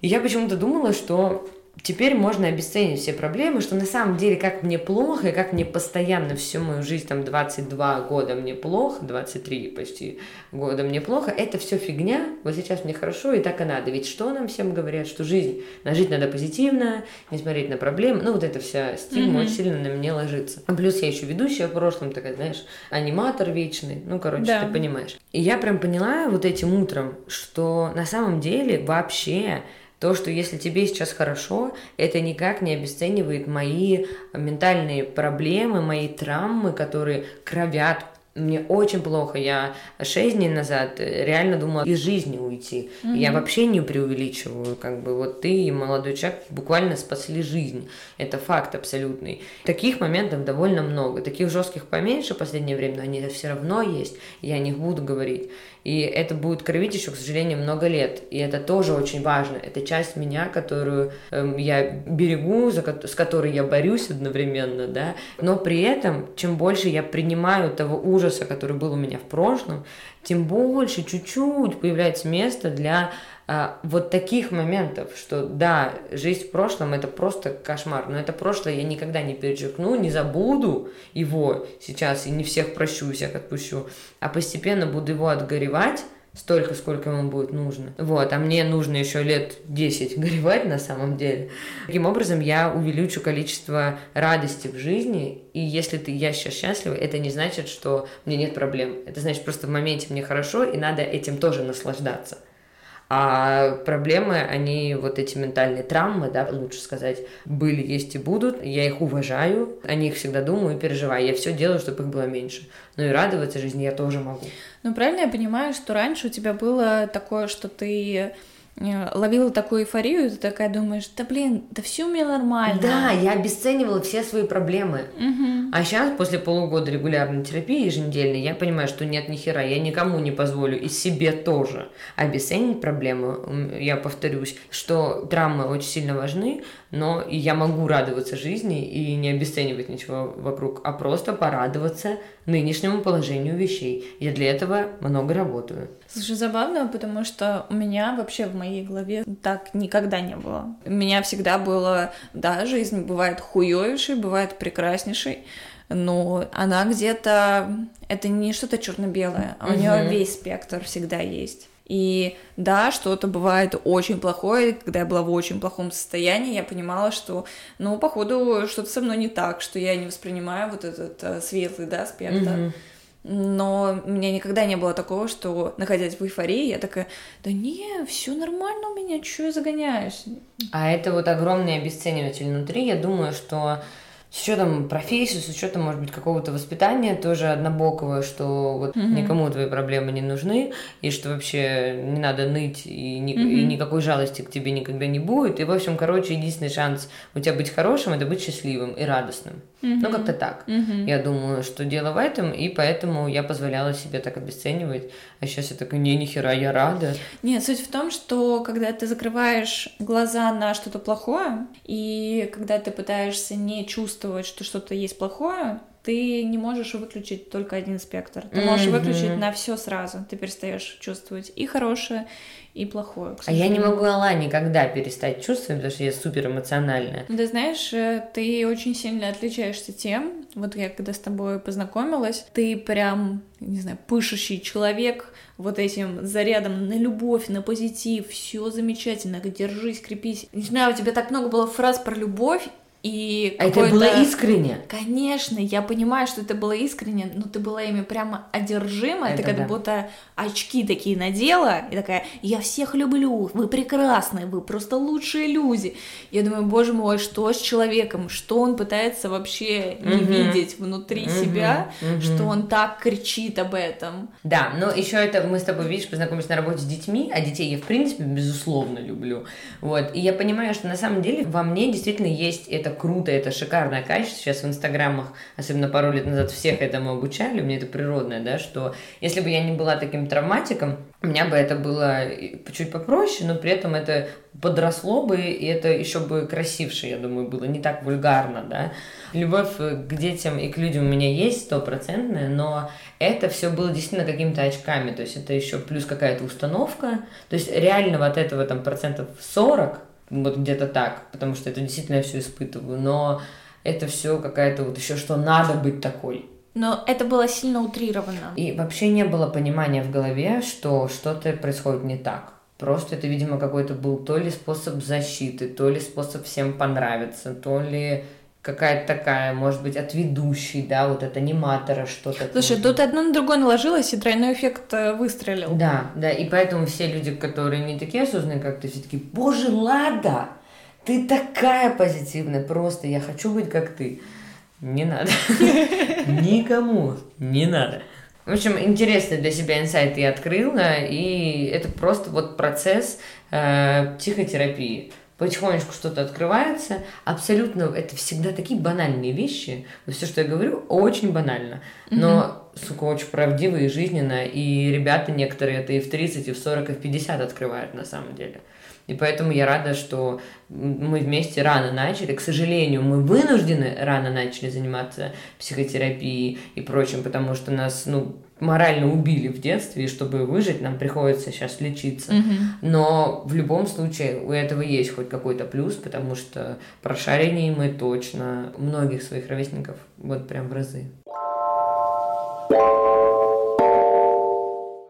И я почему-то думала, что теперь можно обесценить все проблемы, что на самом деле как мне плохо, и как мне постоянно всю мою жизнь, там 22 года мне плохо, 23 почти года мне плохо, это все фигня, вот сейчас мне хорошо, и так и надо. Ведь что нам всем говорят, что жизнь, на жить надо позитивно, не смотреть на проблемы, ну вот эта вся стигма mm-hmm. очень сильно на мне ложится. Плюс я еще ведущая в прошлом, такая, знаешь, аниматор вечный, ну короче, да. ты понимаешь. И я прям поняла вот этим утром, что на самом деле вообще то, что если тебе сейчас хорошо, это никак не обесценивает мои ментальные проблемы, мои травмы, которые кровят мне очень плохо. Я шесть дней назад реально думала из жизни уйти. Mm-hmm. Я вообще не преувеличиваю. Как бы вот ты и молодой человек буквально спасли жизнь. Это факт абсолютный. Таких моментов довольно много. Таких жестких поменьше в последнее время, но они все равно есть. Я о них буду говорить. И это будет кровить еще, к сожалению, много лет. И это тоже очень важно. Это часть меня, которую эм, я берегу, за, с которой я борюсь одновременно, да. Но при этом, чем больше я принимаю того ужаса, который был у меня в прошлом, тем больше чуть-чуть появляется место для а, вот таких моментов, что да, жизнь в прошлом это просто кошмар, но это прошлое я никогда не перечеркну, не забуду его сейчас и не всех прощу, всех отпущу, а постепенно буду его отгоревать столько, сколько ему будет нужно. Вот, а мне нужно еще лет 10 горевать на самом деле. Таким образом, я увеличу количество радости в жизни, и если ты, я сейчас счастлива, это не значит, что мне нет проблем. Это значит, просто в моменте мне хорошо, и надо этим тоже наслаждаться. А проблемы, они, вот эти ментальные травмы, да, лучше сказать, были, есть и будут. Я их уважаю, о них всегда думаю и переживаю. Я все делаю, чтобы их было меньше. Но и радоваться жизни я тоже могу. Ну, правильно я понимаю, что раньше у тебя было такое, что ты ловила такую эйфорию, и ты такая думаешь, да блин, да все у меня нормально. Да, я обесценивала все свои проблемы. Угу. А сейчас, после полугода регулярной терапии еженедельной, я понимаю, что нет ни хера, я никому не позволю, и себе тоже, обесценить проблему. Я повторюсь, что травмы очень сильно важны, но я могу радоваться жизни и не обесценивать ничего вокруг, а просто порадоваться нынешнему положению вещей. Я для этого много работаю. Слушай, забавно, потому что у меня вообще в моей голове так никогда не было. У меня всегда было, да, жизнь бывает хуёвейшей, бывает прекраснейшей, но она где-то, это не что-то черно-белое, а у нее весь спектр всегда есть. И да, что-то бывает очень плохое, когда я была в очень плохом состоянии, я понимала, что, ну, походу, что-то со мной не так, что я не воспринимаю вот этот uh, светлый, да, спектр. Mm-hmm. Но у меня никогда не было такого, что, находясь в эйфории, я такая, да не, все нормально у меня, что я загоняюсь? А это вот огромный обесцениватель внутри. Я думаю, что с учетом профессии, с учетом, может быть, какого-то воспитания тоже однобокого, что вот mm-hmm. никому твои проблемы не нужны, и что вообще не надо ныть, и, ни, mm-hmm. и никакой жалости к тебе никогда не будет. И, в общем, короче, единственный шанс у тебя быть хорошим, это быть счастливым и радостным. Mm-hmm. Ну, как-то так. Mm-hmm. Я думаю, что дело в этом, и поэтому я позволяла себе так обесценивать. А сейчас я такая, не, нихера, я рада. Нет, суть в том, что когда ты закрываешь глаза на что-то плохое, и когда ты пытаешься не чувствовать чувствовать, что что-то есть плохое, ты не можешь выключить только один спектр. Ты можешь mm-hmm. выключить на все сразу. Ты перестаешь чувствовать и хорошее, и плохое. А я не могу Алла никогда перестать чувствовать, потому что я супер эмоциональная. Ты знаешь, э, ты очень сильно отличаешься тем, вот я когда с тобой познакомилась, ты прям, не знаю, пышущий человек, вот этим зарядом на любовь, на позитив, все замечательно, держись, крепись. Не знаю, у тебя так много было фраз про любовь, и а это было искренне? Конечно, я понимаю, что это было искренне, но ты была ими прямо одержима, это ты как да. будто очки такие надела, и такая, я всех люблю, вы прекрасные, вы просто лучшие люди. Я думаю, боже мой, что с человеком, что он пытается вообще не угу. видеть внутри угу. себя, угу. что он так кричит об этом. Да, но еще это мы с тобой, видишь, познакомились на работе с детьми, а детей я, в принципе, безусловно люблю. Вот, и я понимаю, что на самом деле во мне действительно есть это круто, это шикарное качество. Сейчас в инстаграмах, особенно пару лет назад, всех этому обучали. У меня это природное, да, что если бы я не была таким травматиком, у меня бы это было чуть попроще, но при этом это подросло бы, и это еще бы красивше, я думаю, было, не так вульгарно, да. Любовь к детям и к людям у меня есть стопроцентная, но это все было действительно какими-то очками, то есть это еще плюс какая-то установка, то есть реально вот этого там процентов 40, вот где-то так, потому что это действительно я все испытываю, но это все какая-то вот еще, что надо быть такой. Но это было сильно утрировано. И вообще не было понимания в голове, что что-то происходит не так. Просто это, видимо, какой-то был то ли способ защиты, то ли способ всем понравиться, то ли какая-то такая, может быть, от ведущей, да, вот от аниматора что-то. Слушай, тут одно на другое наложилось, и тройной эффект э, выстрелил. Да, да, и поэтому все люди, которые не такие осознанные, как ты, все таки боже, Лада, ты такая позитивная, просто я хочу быть как ты. Не надо. Никому не надо. В общем, интересный для себя инсайт я открыла, и это просто вот процесс э, психотерапии. Потихонечку что-то открывается. Абсолютно, это всегда такие банальные вещи. Но все, что я говорю, очень банально. Но, mm-hmm. сука, очень правдиво и жизненно. И ребята некоторые это и в 30, и в 40, и в 50 открывают на самом деле. И поэтому я рада, что мы вместе рано начали. К сожалению, мы вынуждены рано начали заниматься психотерапией и прочим, потому что нас, ну, морально убили в детстве, и чтобы выжить, нам приходится сейчас лечиться. Mm-hmm. Но в любом случае у этого есть хоть какой-то плюс, потому что прошареннее мы точно многих своих ровесников вот прям в разы.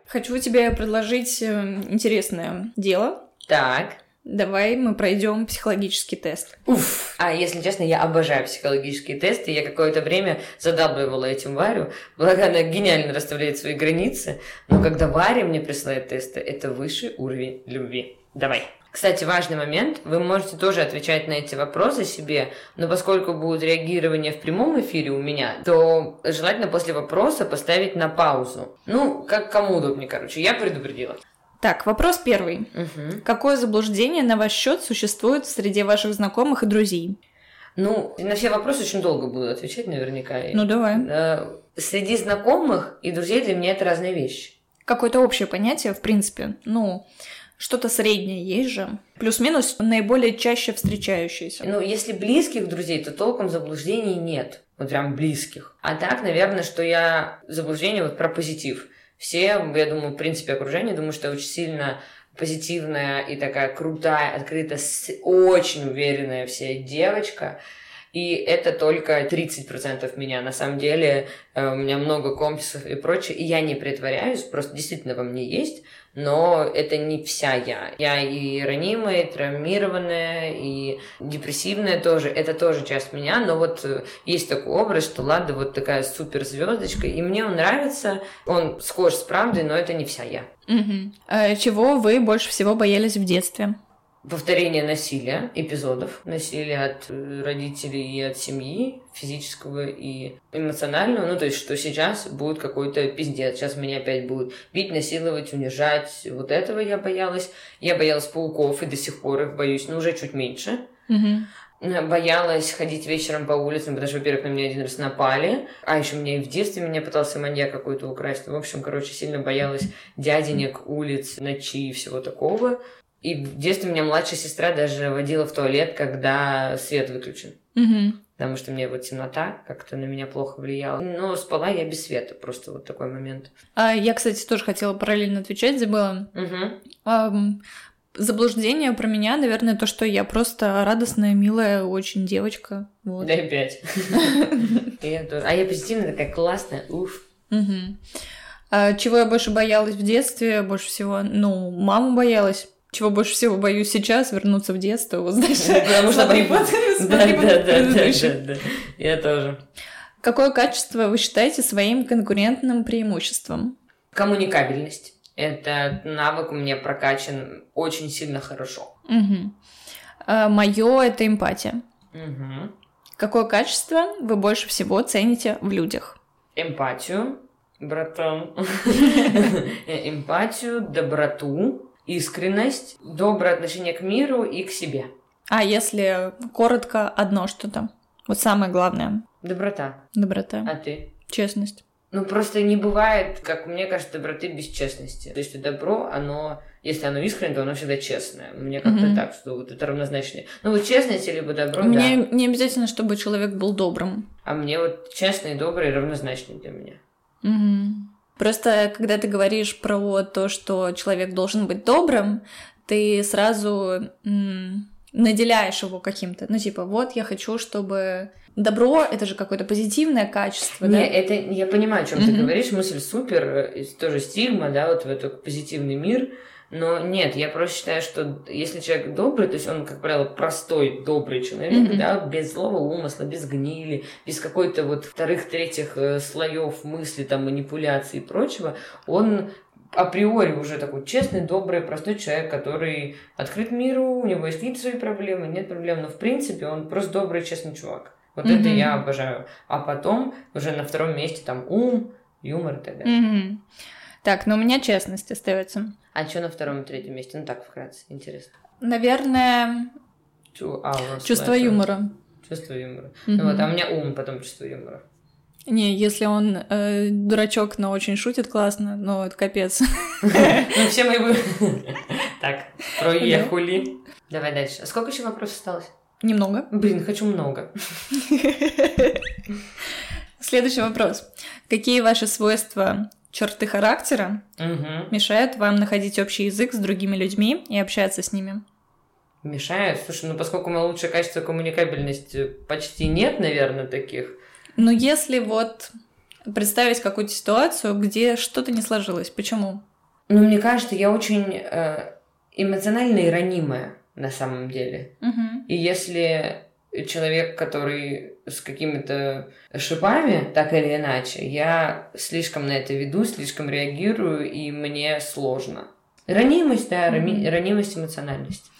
Хочу тебе предложить э, интересное дело. Так. Давай мы пройдем психологический тест. Уф. А если честно, я обожаю психологические тесты. Я какое-то время задабливала этим Варю. Благо, она гениально расставляет свои границы. Но когда Варя мне присылает тесты, это высший уровень любви. Давай. Кстати, важный момент. Вы можете тоже отвечать на эти вопросы себе, но поскольку будет реагирование в прямом эфире у меня, то желательно после вопроса поставить на паузу. Ну, как кому удобнее, короче. Я предупредила. Так, вопрос первый. Угу. Какое заблуждение на ваш счет существует среди ваших знакомых и друзей? Ну, на все вопросы очень долго буду отвечать наверняка. Ну, давай. Э, среди знакомых и друзей для меня это разные вещи. Какое-то общее понятие, в принципе. Ну, что-то среднее есть же. Плюс-минус наиболее чаще встречающиеся. Ну, если близких друзей, то толком заблуждений нет. Вот прям близких. А так, наверное, что я заблуждение вот про позитив все, я думаю, в принципе, окружение, думаю, что очень сильно позитивная и такая крутая, открытая, очень уверенная вся девочка. И это только 30% меня. На самом деле э, у меня много комплексов и прочее. И я не притворяюсь, просто действительно во мне есть но это не вся я. Я и ранимая, и травмированная, и депрессивная тоже. Это тоже часть меня, но вот э, есть такой образ, что Лада вот такая суперзвездочка, и мне он нравится, он схож с правдой, но это не вся я. Угу. Чего вы больше всего боялись в детстве? Повторение насилия, эпизодов насилия от э, родителей и от семьи, физического и эмоционального. Ну, то есть, что сейчас будет какой-то пиздец. Сейчас меня опять будут бить, насиловать, унижать. Вот этого я боялась. Я боялась пауков и до сих пор их боюсь, но уже чуть меньше. Угу. Боялась ходить вечером по улицам, потому что, во-первых, на меня один раз напали, а еще меня и в детстве меня пытался маньяк какой-то украсть. В общем, короче, сильно боялась дяденек, улиц, ночи и всего такого. И в детстве меня младшая сестра даже водила в туалет, когда свет выключен. Угу. Потому что мне вот темнота как-то на меня плохо влияла. Но спала я без света, просто вот такой момент. А я, кстати, тоже хотела параллельно отвечать, забыла. Угу. заблуждение про меня, наверное, то, что я просто радостная, милая, очень девочка. Вот. Дай пять. А я позитивная, такая классная, уф. А чего я больше боялась в детстве? Больше всего, ну, маму боялась чего больше всего боюсь сейчас, вернуться в детство, вот знаешь, потому что смотри, под, смотри да, да, да, да, да, я тоже. Какое качество вы считаете своим конкурентным преимуществом? Коммуникабельность. Это навык у меня прокачан очень сильно хорошо. Угу. А, Мое это эмпатия. Угу. Какое качество вы больше всего цените в людях? Эмпатию, братан. Эмпатию, доброту, искренность, доброе отношение к миру и к себе. А если коротко одно что-то? Вот самое главное. Доброта. Доброта. А ты? Честность. Ну, просто не бывает, как мне кажется, доброты без честности. То есть добро, оно, если оно искреннее, то оно всегда честное. Мне как-то Мгм. так, что вот это равнозначно. Ну, вот честность либо добро, Мне да. не обязательно, чтобы человек был добрым. А мне вот честный добрый равнозначны для меня. Мгм. Просто когда ты говоришь про то, что человек должен быть добрым, ты сразу м, наделяешь его каким-то. Ну, типа, вот я хочу, чтобы добро это же какое-то позитивное качество, Не, да? это я понимаю, о чем ты Мгм. говоришь, мысль супер, тоже стигма, да, вот в этот позитивный мир. Но нет, я просто считаю, что если человек добрый, то есть он, как правило, простой, добрый человек, Мгм. да, без злого умысла, без гнили, без какой-то вот вторых-третьих э, слоев мысли, там, манипуляций и прочего, он априори уже такой честный, добрый, простой человек, который открыт миру, у него есть какие-то свои проблемы, нет проблем, но в принципе он просто добрый, честный чувак. Вот это Мгм. я обожаю. А потом уже на втором месте там ум, юмор и так далее. Мгм. Так, но у меня честность остается. А что на втором и третьем месте? Ну так, вкратце, интересно. Наверное, hours чувство юмора. Чувство юмора. Мгм. Ну вот, а у меня ум, потом чувство юмора. Не, если он э, дурачок, но очень шутит классно, но это капец. Ну все мои... вы- Так, проехали. Давай дальше. А сколько еще вопросов осталось? Немного. Блин, хочу много. Следующий вопрос. Какие ваши свойства, черты характера Мгм. мешают вам находить общий язык с другими людьми и общаться с ними? Мешает? Слушай, ну поскольку у меня лучшее качество коммуникабельности почти нет, наверное, таких. Но если вот представить какую-то ситуацию, где что-то не сложилось, почему? Ну, мне кажется, я очень э, эмоционально и ранимая на самом деле. Мгм. И если человек, который с какими-то шипами, так или иначе, я слишком на это веду, слишком реагирую, и мне сложно. Ранимость, да, Мгм. ранимость, эмоциональность.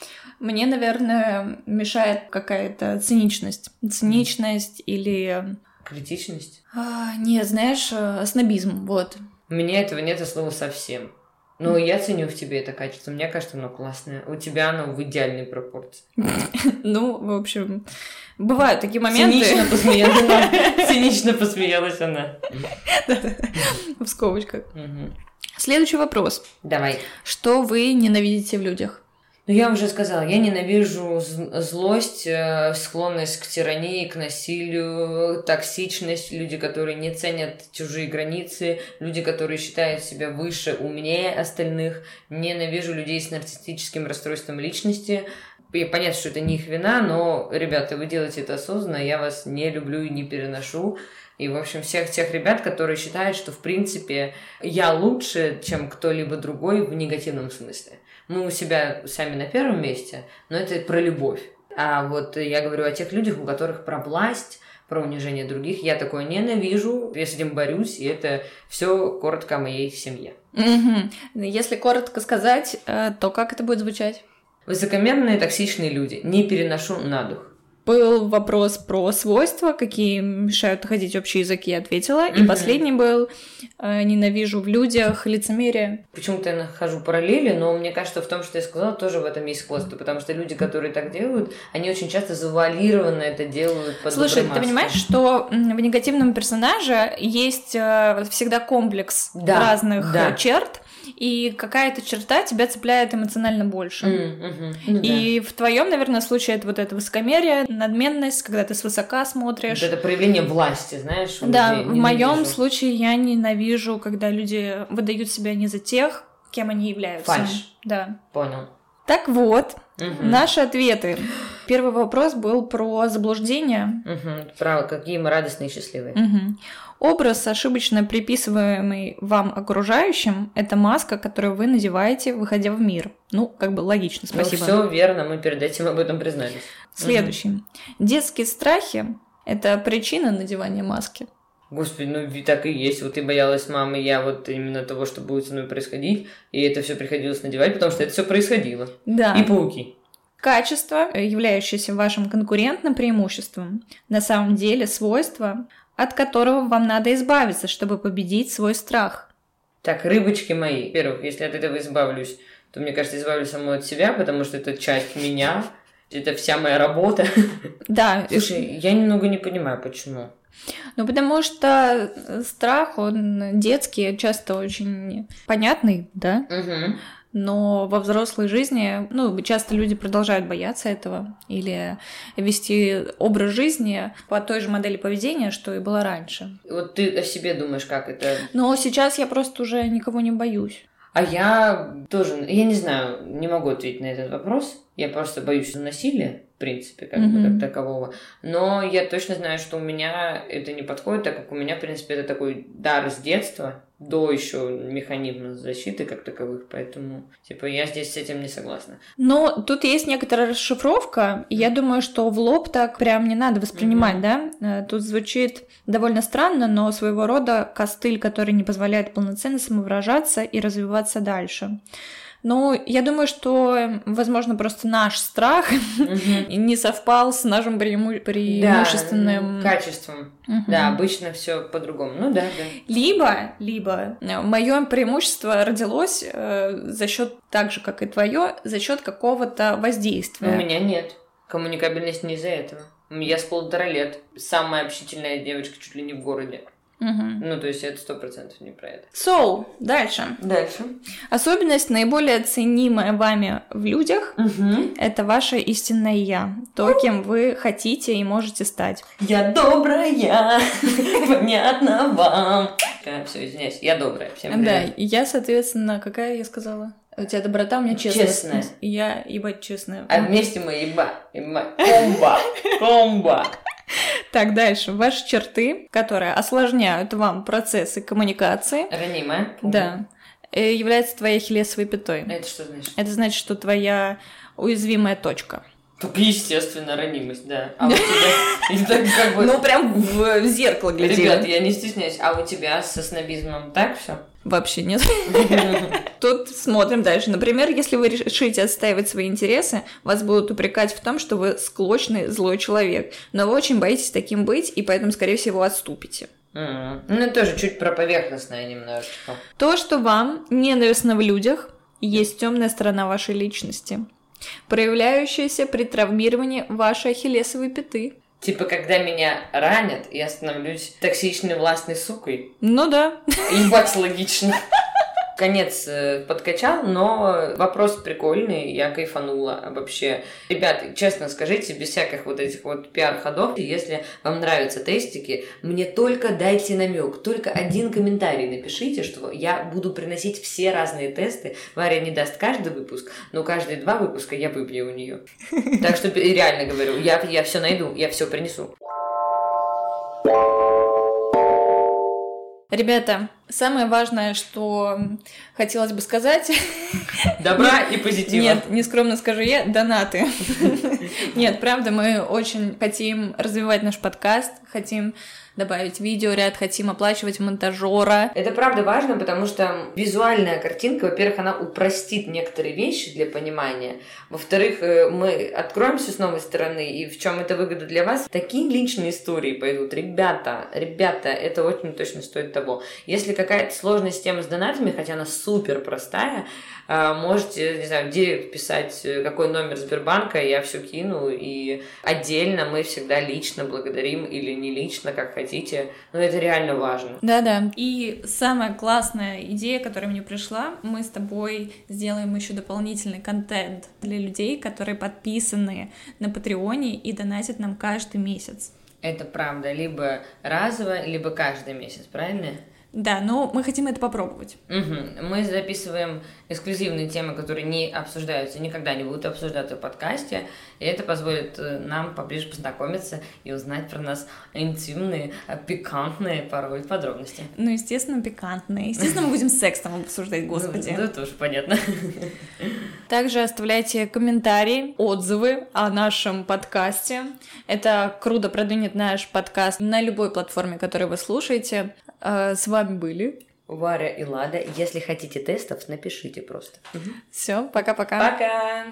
Мне, наверное, мешает какая-то циничность. Циничность или... Критичность. а, не, знаешь, э, снобизм, вот. У меня этого нет от слова совсем. Но я ценю в тебе это качество. Мне кажется, оно классное. У тебя оно в идеальной пропорции. Ну, в общем, бывают такие моменты. Цинично посмеялась она. Цинично посмеялась она. В скобочках. Следующий вопрос. Давай. Что вы ненавидите в людях? Ну, я уже сказала, я ненавижу злость, э, склонность к тирании, к насилию, токсичность, люди, которые не ценят чужие границы, люди, которые считают себя выше, умнее остальных. Ненавижу людей с нарциссическим расстройством личности. Понятно, что это не их вина, но, ребята, вы делаете это осознанно, я вас не люблю и не переношу. И, в общем, всех тех ребят, которые считают, что, в принципе, я лучше, чем кто-либо другой в негативном смысле. Мы у себя сами на первом месте, но это про любовь. А вот я говорю о тех людях, у которых про власть, про унижение других. Я такое ненавижу, я с этим борюсь, и это все коротко о моей семье. Если коротко сказать, э, то как это будет звучать? Высокомерные, токсичные люди. Не переношу на дух. Был вопрос про свойства, какие мешают находить общий язык, я ответила. И последний был э, ненавижу в людях лицемерие. Почему-то я нахожу параллели, но мне кажется, в том, что я сказала, тоже в этом есть сходство, потому что люди, которые так делают, они очень часто завуалированно это делают под Слушай, ты понимаешь, что в негативном персонаже есть э, всегда комплекс Да, разных да. черт, и какая-то черта тебя цепляет эмоционально больше. Мгм. Ну да. И в твоем, наверное, случае это вот это высокомерие, надменность, когда ты свысока смотришь. Вот это проявление власти, знаешь? Да, в моем случае я ненавижу, когда люди выдают себя не за тех, кем они являются. Фальшь. Да. Понял. Так вот, Мгм. наши ответы. Первый вопрос был про заблуждение. Мгм. Право, какие мы радостные и счастливые. Мгм. Образ, ошибочно приписываемый вам окружающим, это маска, которую вы надеваете, выходя в мир. Ну, как бы логично, спасибо. Ну, все верно, мы перед этим об этом признались. Следующий. Детские страхи – это причина надевания маски. Господи, ну так и есть. Вот ты боялась мамы, я вот именно того, что будет со мной происходить, и это все приходилось надевать, потому что это все происходило. Да. И пауки. Качество, являющееся вашим конкурентным преимуществом, на самом деле свойство, от которого вам надо избавиться, чтобы победить свой страх. Так, рыбочки мои. Во-первых, если от этого избавлюсь, то, мне кажется, избавлюсь самой от себя, потому что это часть меня, Это вся моя работа. Да. Слушай, я немного не понимаю, почему. Ну, потому что страх, он детский, часто очень понятный, да? Угу. Но во взрослой жизни, ну, часто люди продолжают бояться этого или вести образ жизни по той же модели поведения, что и было раньше. Вот ты о себе думаешь, как это? Но сейчас я просто уже никого не боюсь. А я тоже, я не знаю, не могу ответить на этот вопрос. Я просто боюсь насилия, в принципе, как Мгм. бы как такового. Но я точно знаю, что у меня это не подходит, так как у меня, в принципе, это такой дар с детства, до еще механизма защиты как таковых, поэтому, типа, я здесь с этим не согласна. Но тут есть некоторая расшифровка, и я думаю, что в лоб так прям не надо воспринимать, Мгм. да? Э, Тут звучит довольно странно, но своего рода костыль, который не позволяет полноценно самовыражаться и развиваться дальше. Ну, я думаю, что, э, возможно, просто наш страх не совпал с нашим преиму- преимущественным... Качеством. Да, обычно все по-другому. Ну да, да. Либо, либо мое преимущество родилось э, за счет так же, как и твое, за счет какого-то воздействия. У меня нет. Коммуникабельность не из-за этого. Я с полутора лет. Самая общительная девочка чуть ли не в городе. Мгм. Ну, то есть это сто процентов не про это. So, дальше. Дальше. Особенность, наиболее ценимая вами в людях, Угу. это ваше истинное я. То, кем вы хотите и можете стать. Я добрая, понятно вам. Все, извиняюсь, я добрая. Всем Да, я, соответственно, какая я сказала? У тебя доброта, у меня честность. Честная. Я, ебать, честная. А вместе мы еба, еба, комба, комба. Так, дальше. Ваши черты, которые осложняют вам процессы коммуникации, Ранимая. да, э, является твоей хилесовой пятой. Это что значит? Это значит, что твоя уязвимая точка. Только естественно, ранимость, да. А у тебя... И так как бы... Ну, прям в, в зеркало Ребят, я не стесняюсь. А у тебя со снобизмом так все? Вообще нет. Тут смотрим дальше. Например, если вы решите отстаивать свои интересы, вас будут упрекать в том, что вы склочный, злой человек. Но вы очень боитесь таким быть, и поэтому, скорее всего, отступите. Ну, это тоже чуть про поверхностное немножечко. То, что вам ненавистно в людях, есть темная сторона вашей личности, проявляющаяся при травмировании вашей ахиллесовой пяты. Типа, когда меня ранят, я становлюсь токсичной властной сукой. Ну да. Ебать, логично. Конец э, подкачал, но вопрос прикольный, я кайфанула вообще. Ребят, честно скажите, без всяких вот этих вот пиар-ходов, если вам нравятся тестики, мне только дайте намек, только один комментарий напишите, что я буду приносить все разные тесты. Варя не даст каждый выпуск, но каждые два выпуска я выбью у нее. Так что реально говорю, я, я все найду, я все принесу. Ребята, самое важное, что хотелось бы сказать... Добра и позитива. Нет, нескромно скажу я, донаты. Нет, правда, мы очень хотим развивать наш подкаст, хотим добавить видеоряд, хотим оплачивать монтажера. Это правда важно, потому что визуальная картинка, во-первых, она упростит некоторые вещи для понимания. Во-вторых, э, мы откроемся с новой стороны, и в чем это выгода для вас, такие личные истории пойдут. Ребята, ребята, это очень точно стоит того. Если какая-то сложная система с донатами, хотя она супер простая, а, можете, не знаю, директ писать, э, какой номер Сбербанка, я все кину, и отдельно мы всегда лично благодарим или не лично, как хотите, но это реально важно. Да-да. И самая классная идея, которая мне пришла, мы с тобой сделаем еще дополнительный контент для людей, которые подписаны на Патреоне и донатят нам каждый месяц. Это правда, либо разово, либо каждый месяц, правильно? Да, но мы хотим это попробовать. Мгм. Мы записываем эксклюзивные темы, которые не обсуждаются, никогда не будут обсуждаться в подкасте, и это позволит э, нам поближе познакомиться и узнать про нас интимные, э, пикантные порой подробности. Ну, естественно, пикантные. Естественно, мы будем секс там обсуждать, господи. Ну, Да, тоже понятно. Также оставляйте комментарии, отзывы о нашем подкасте. Это круто продвинет наш подкаст на любой платформе, которую вы слушаете. Э, С вами были. Варя и Лада, если хотите тестов, напишите просто. Все, пока-пока. Пока!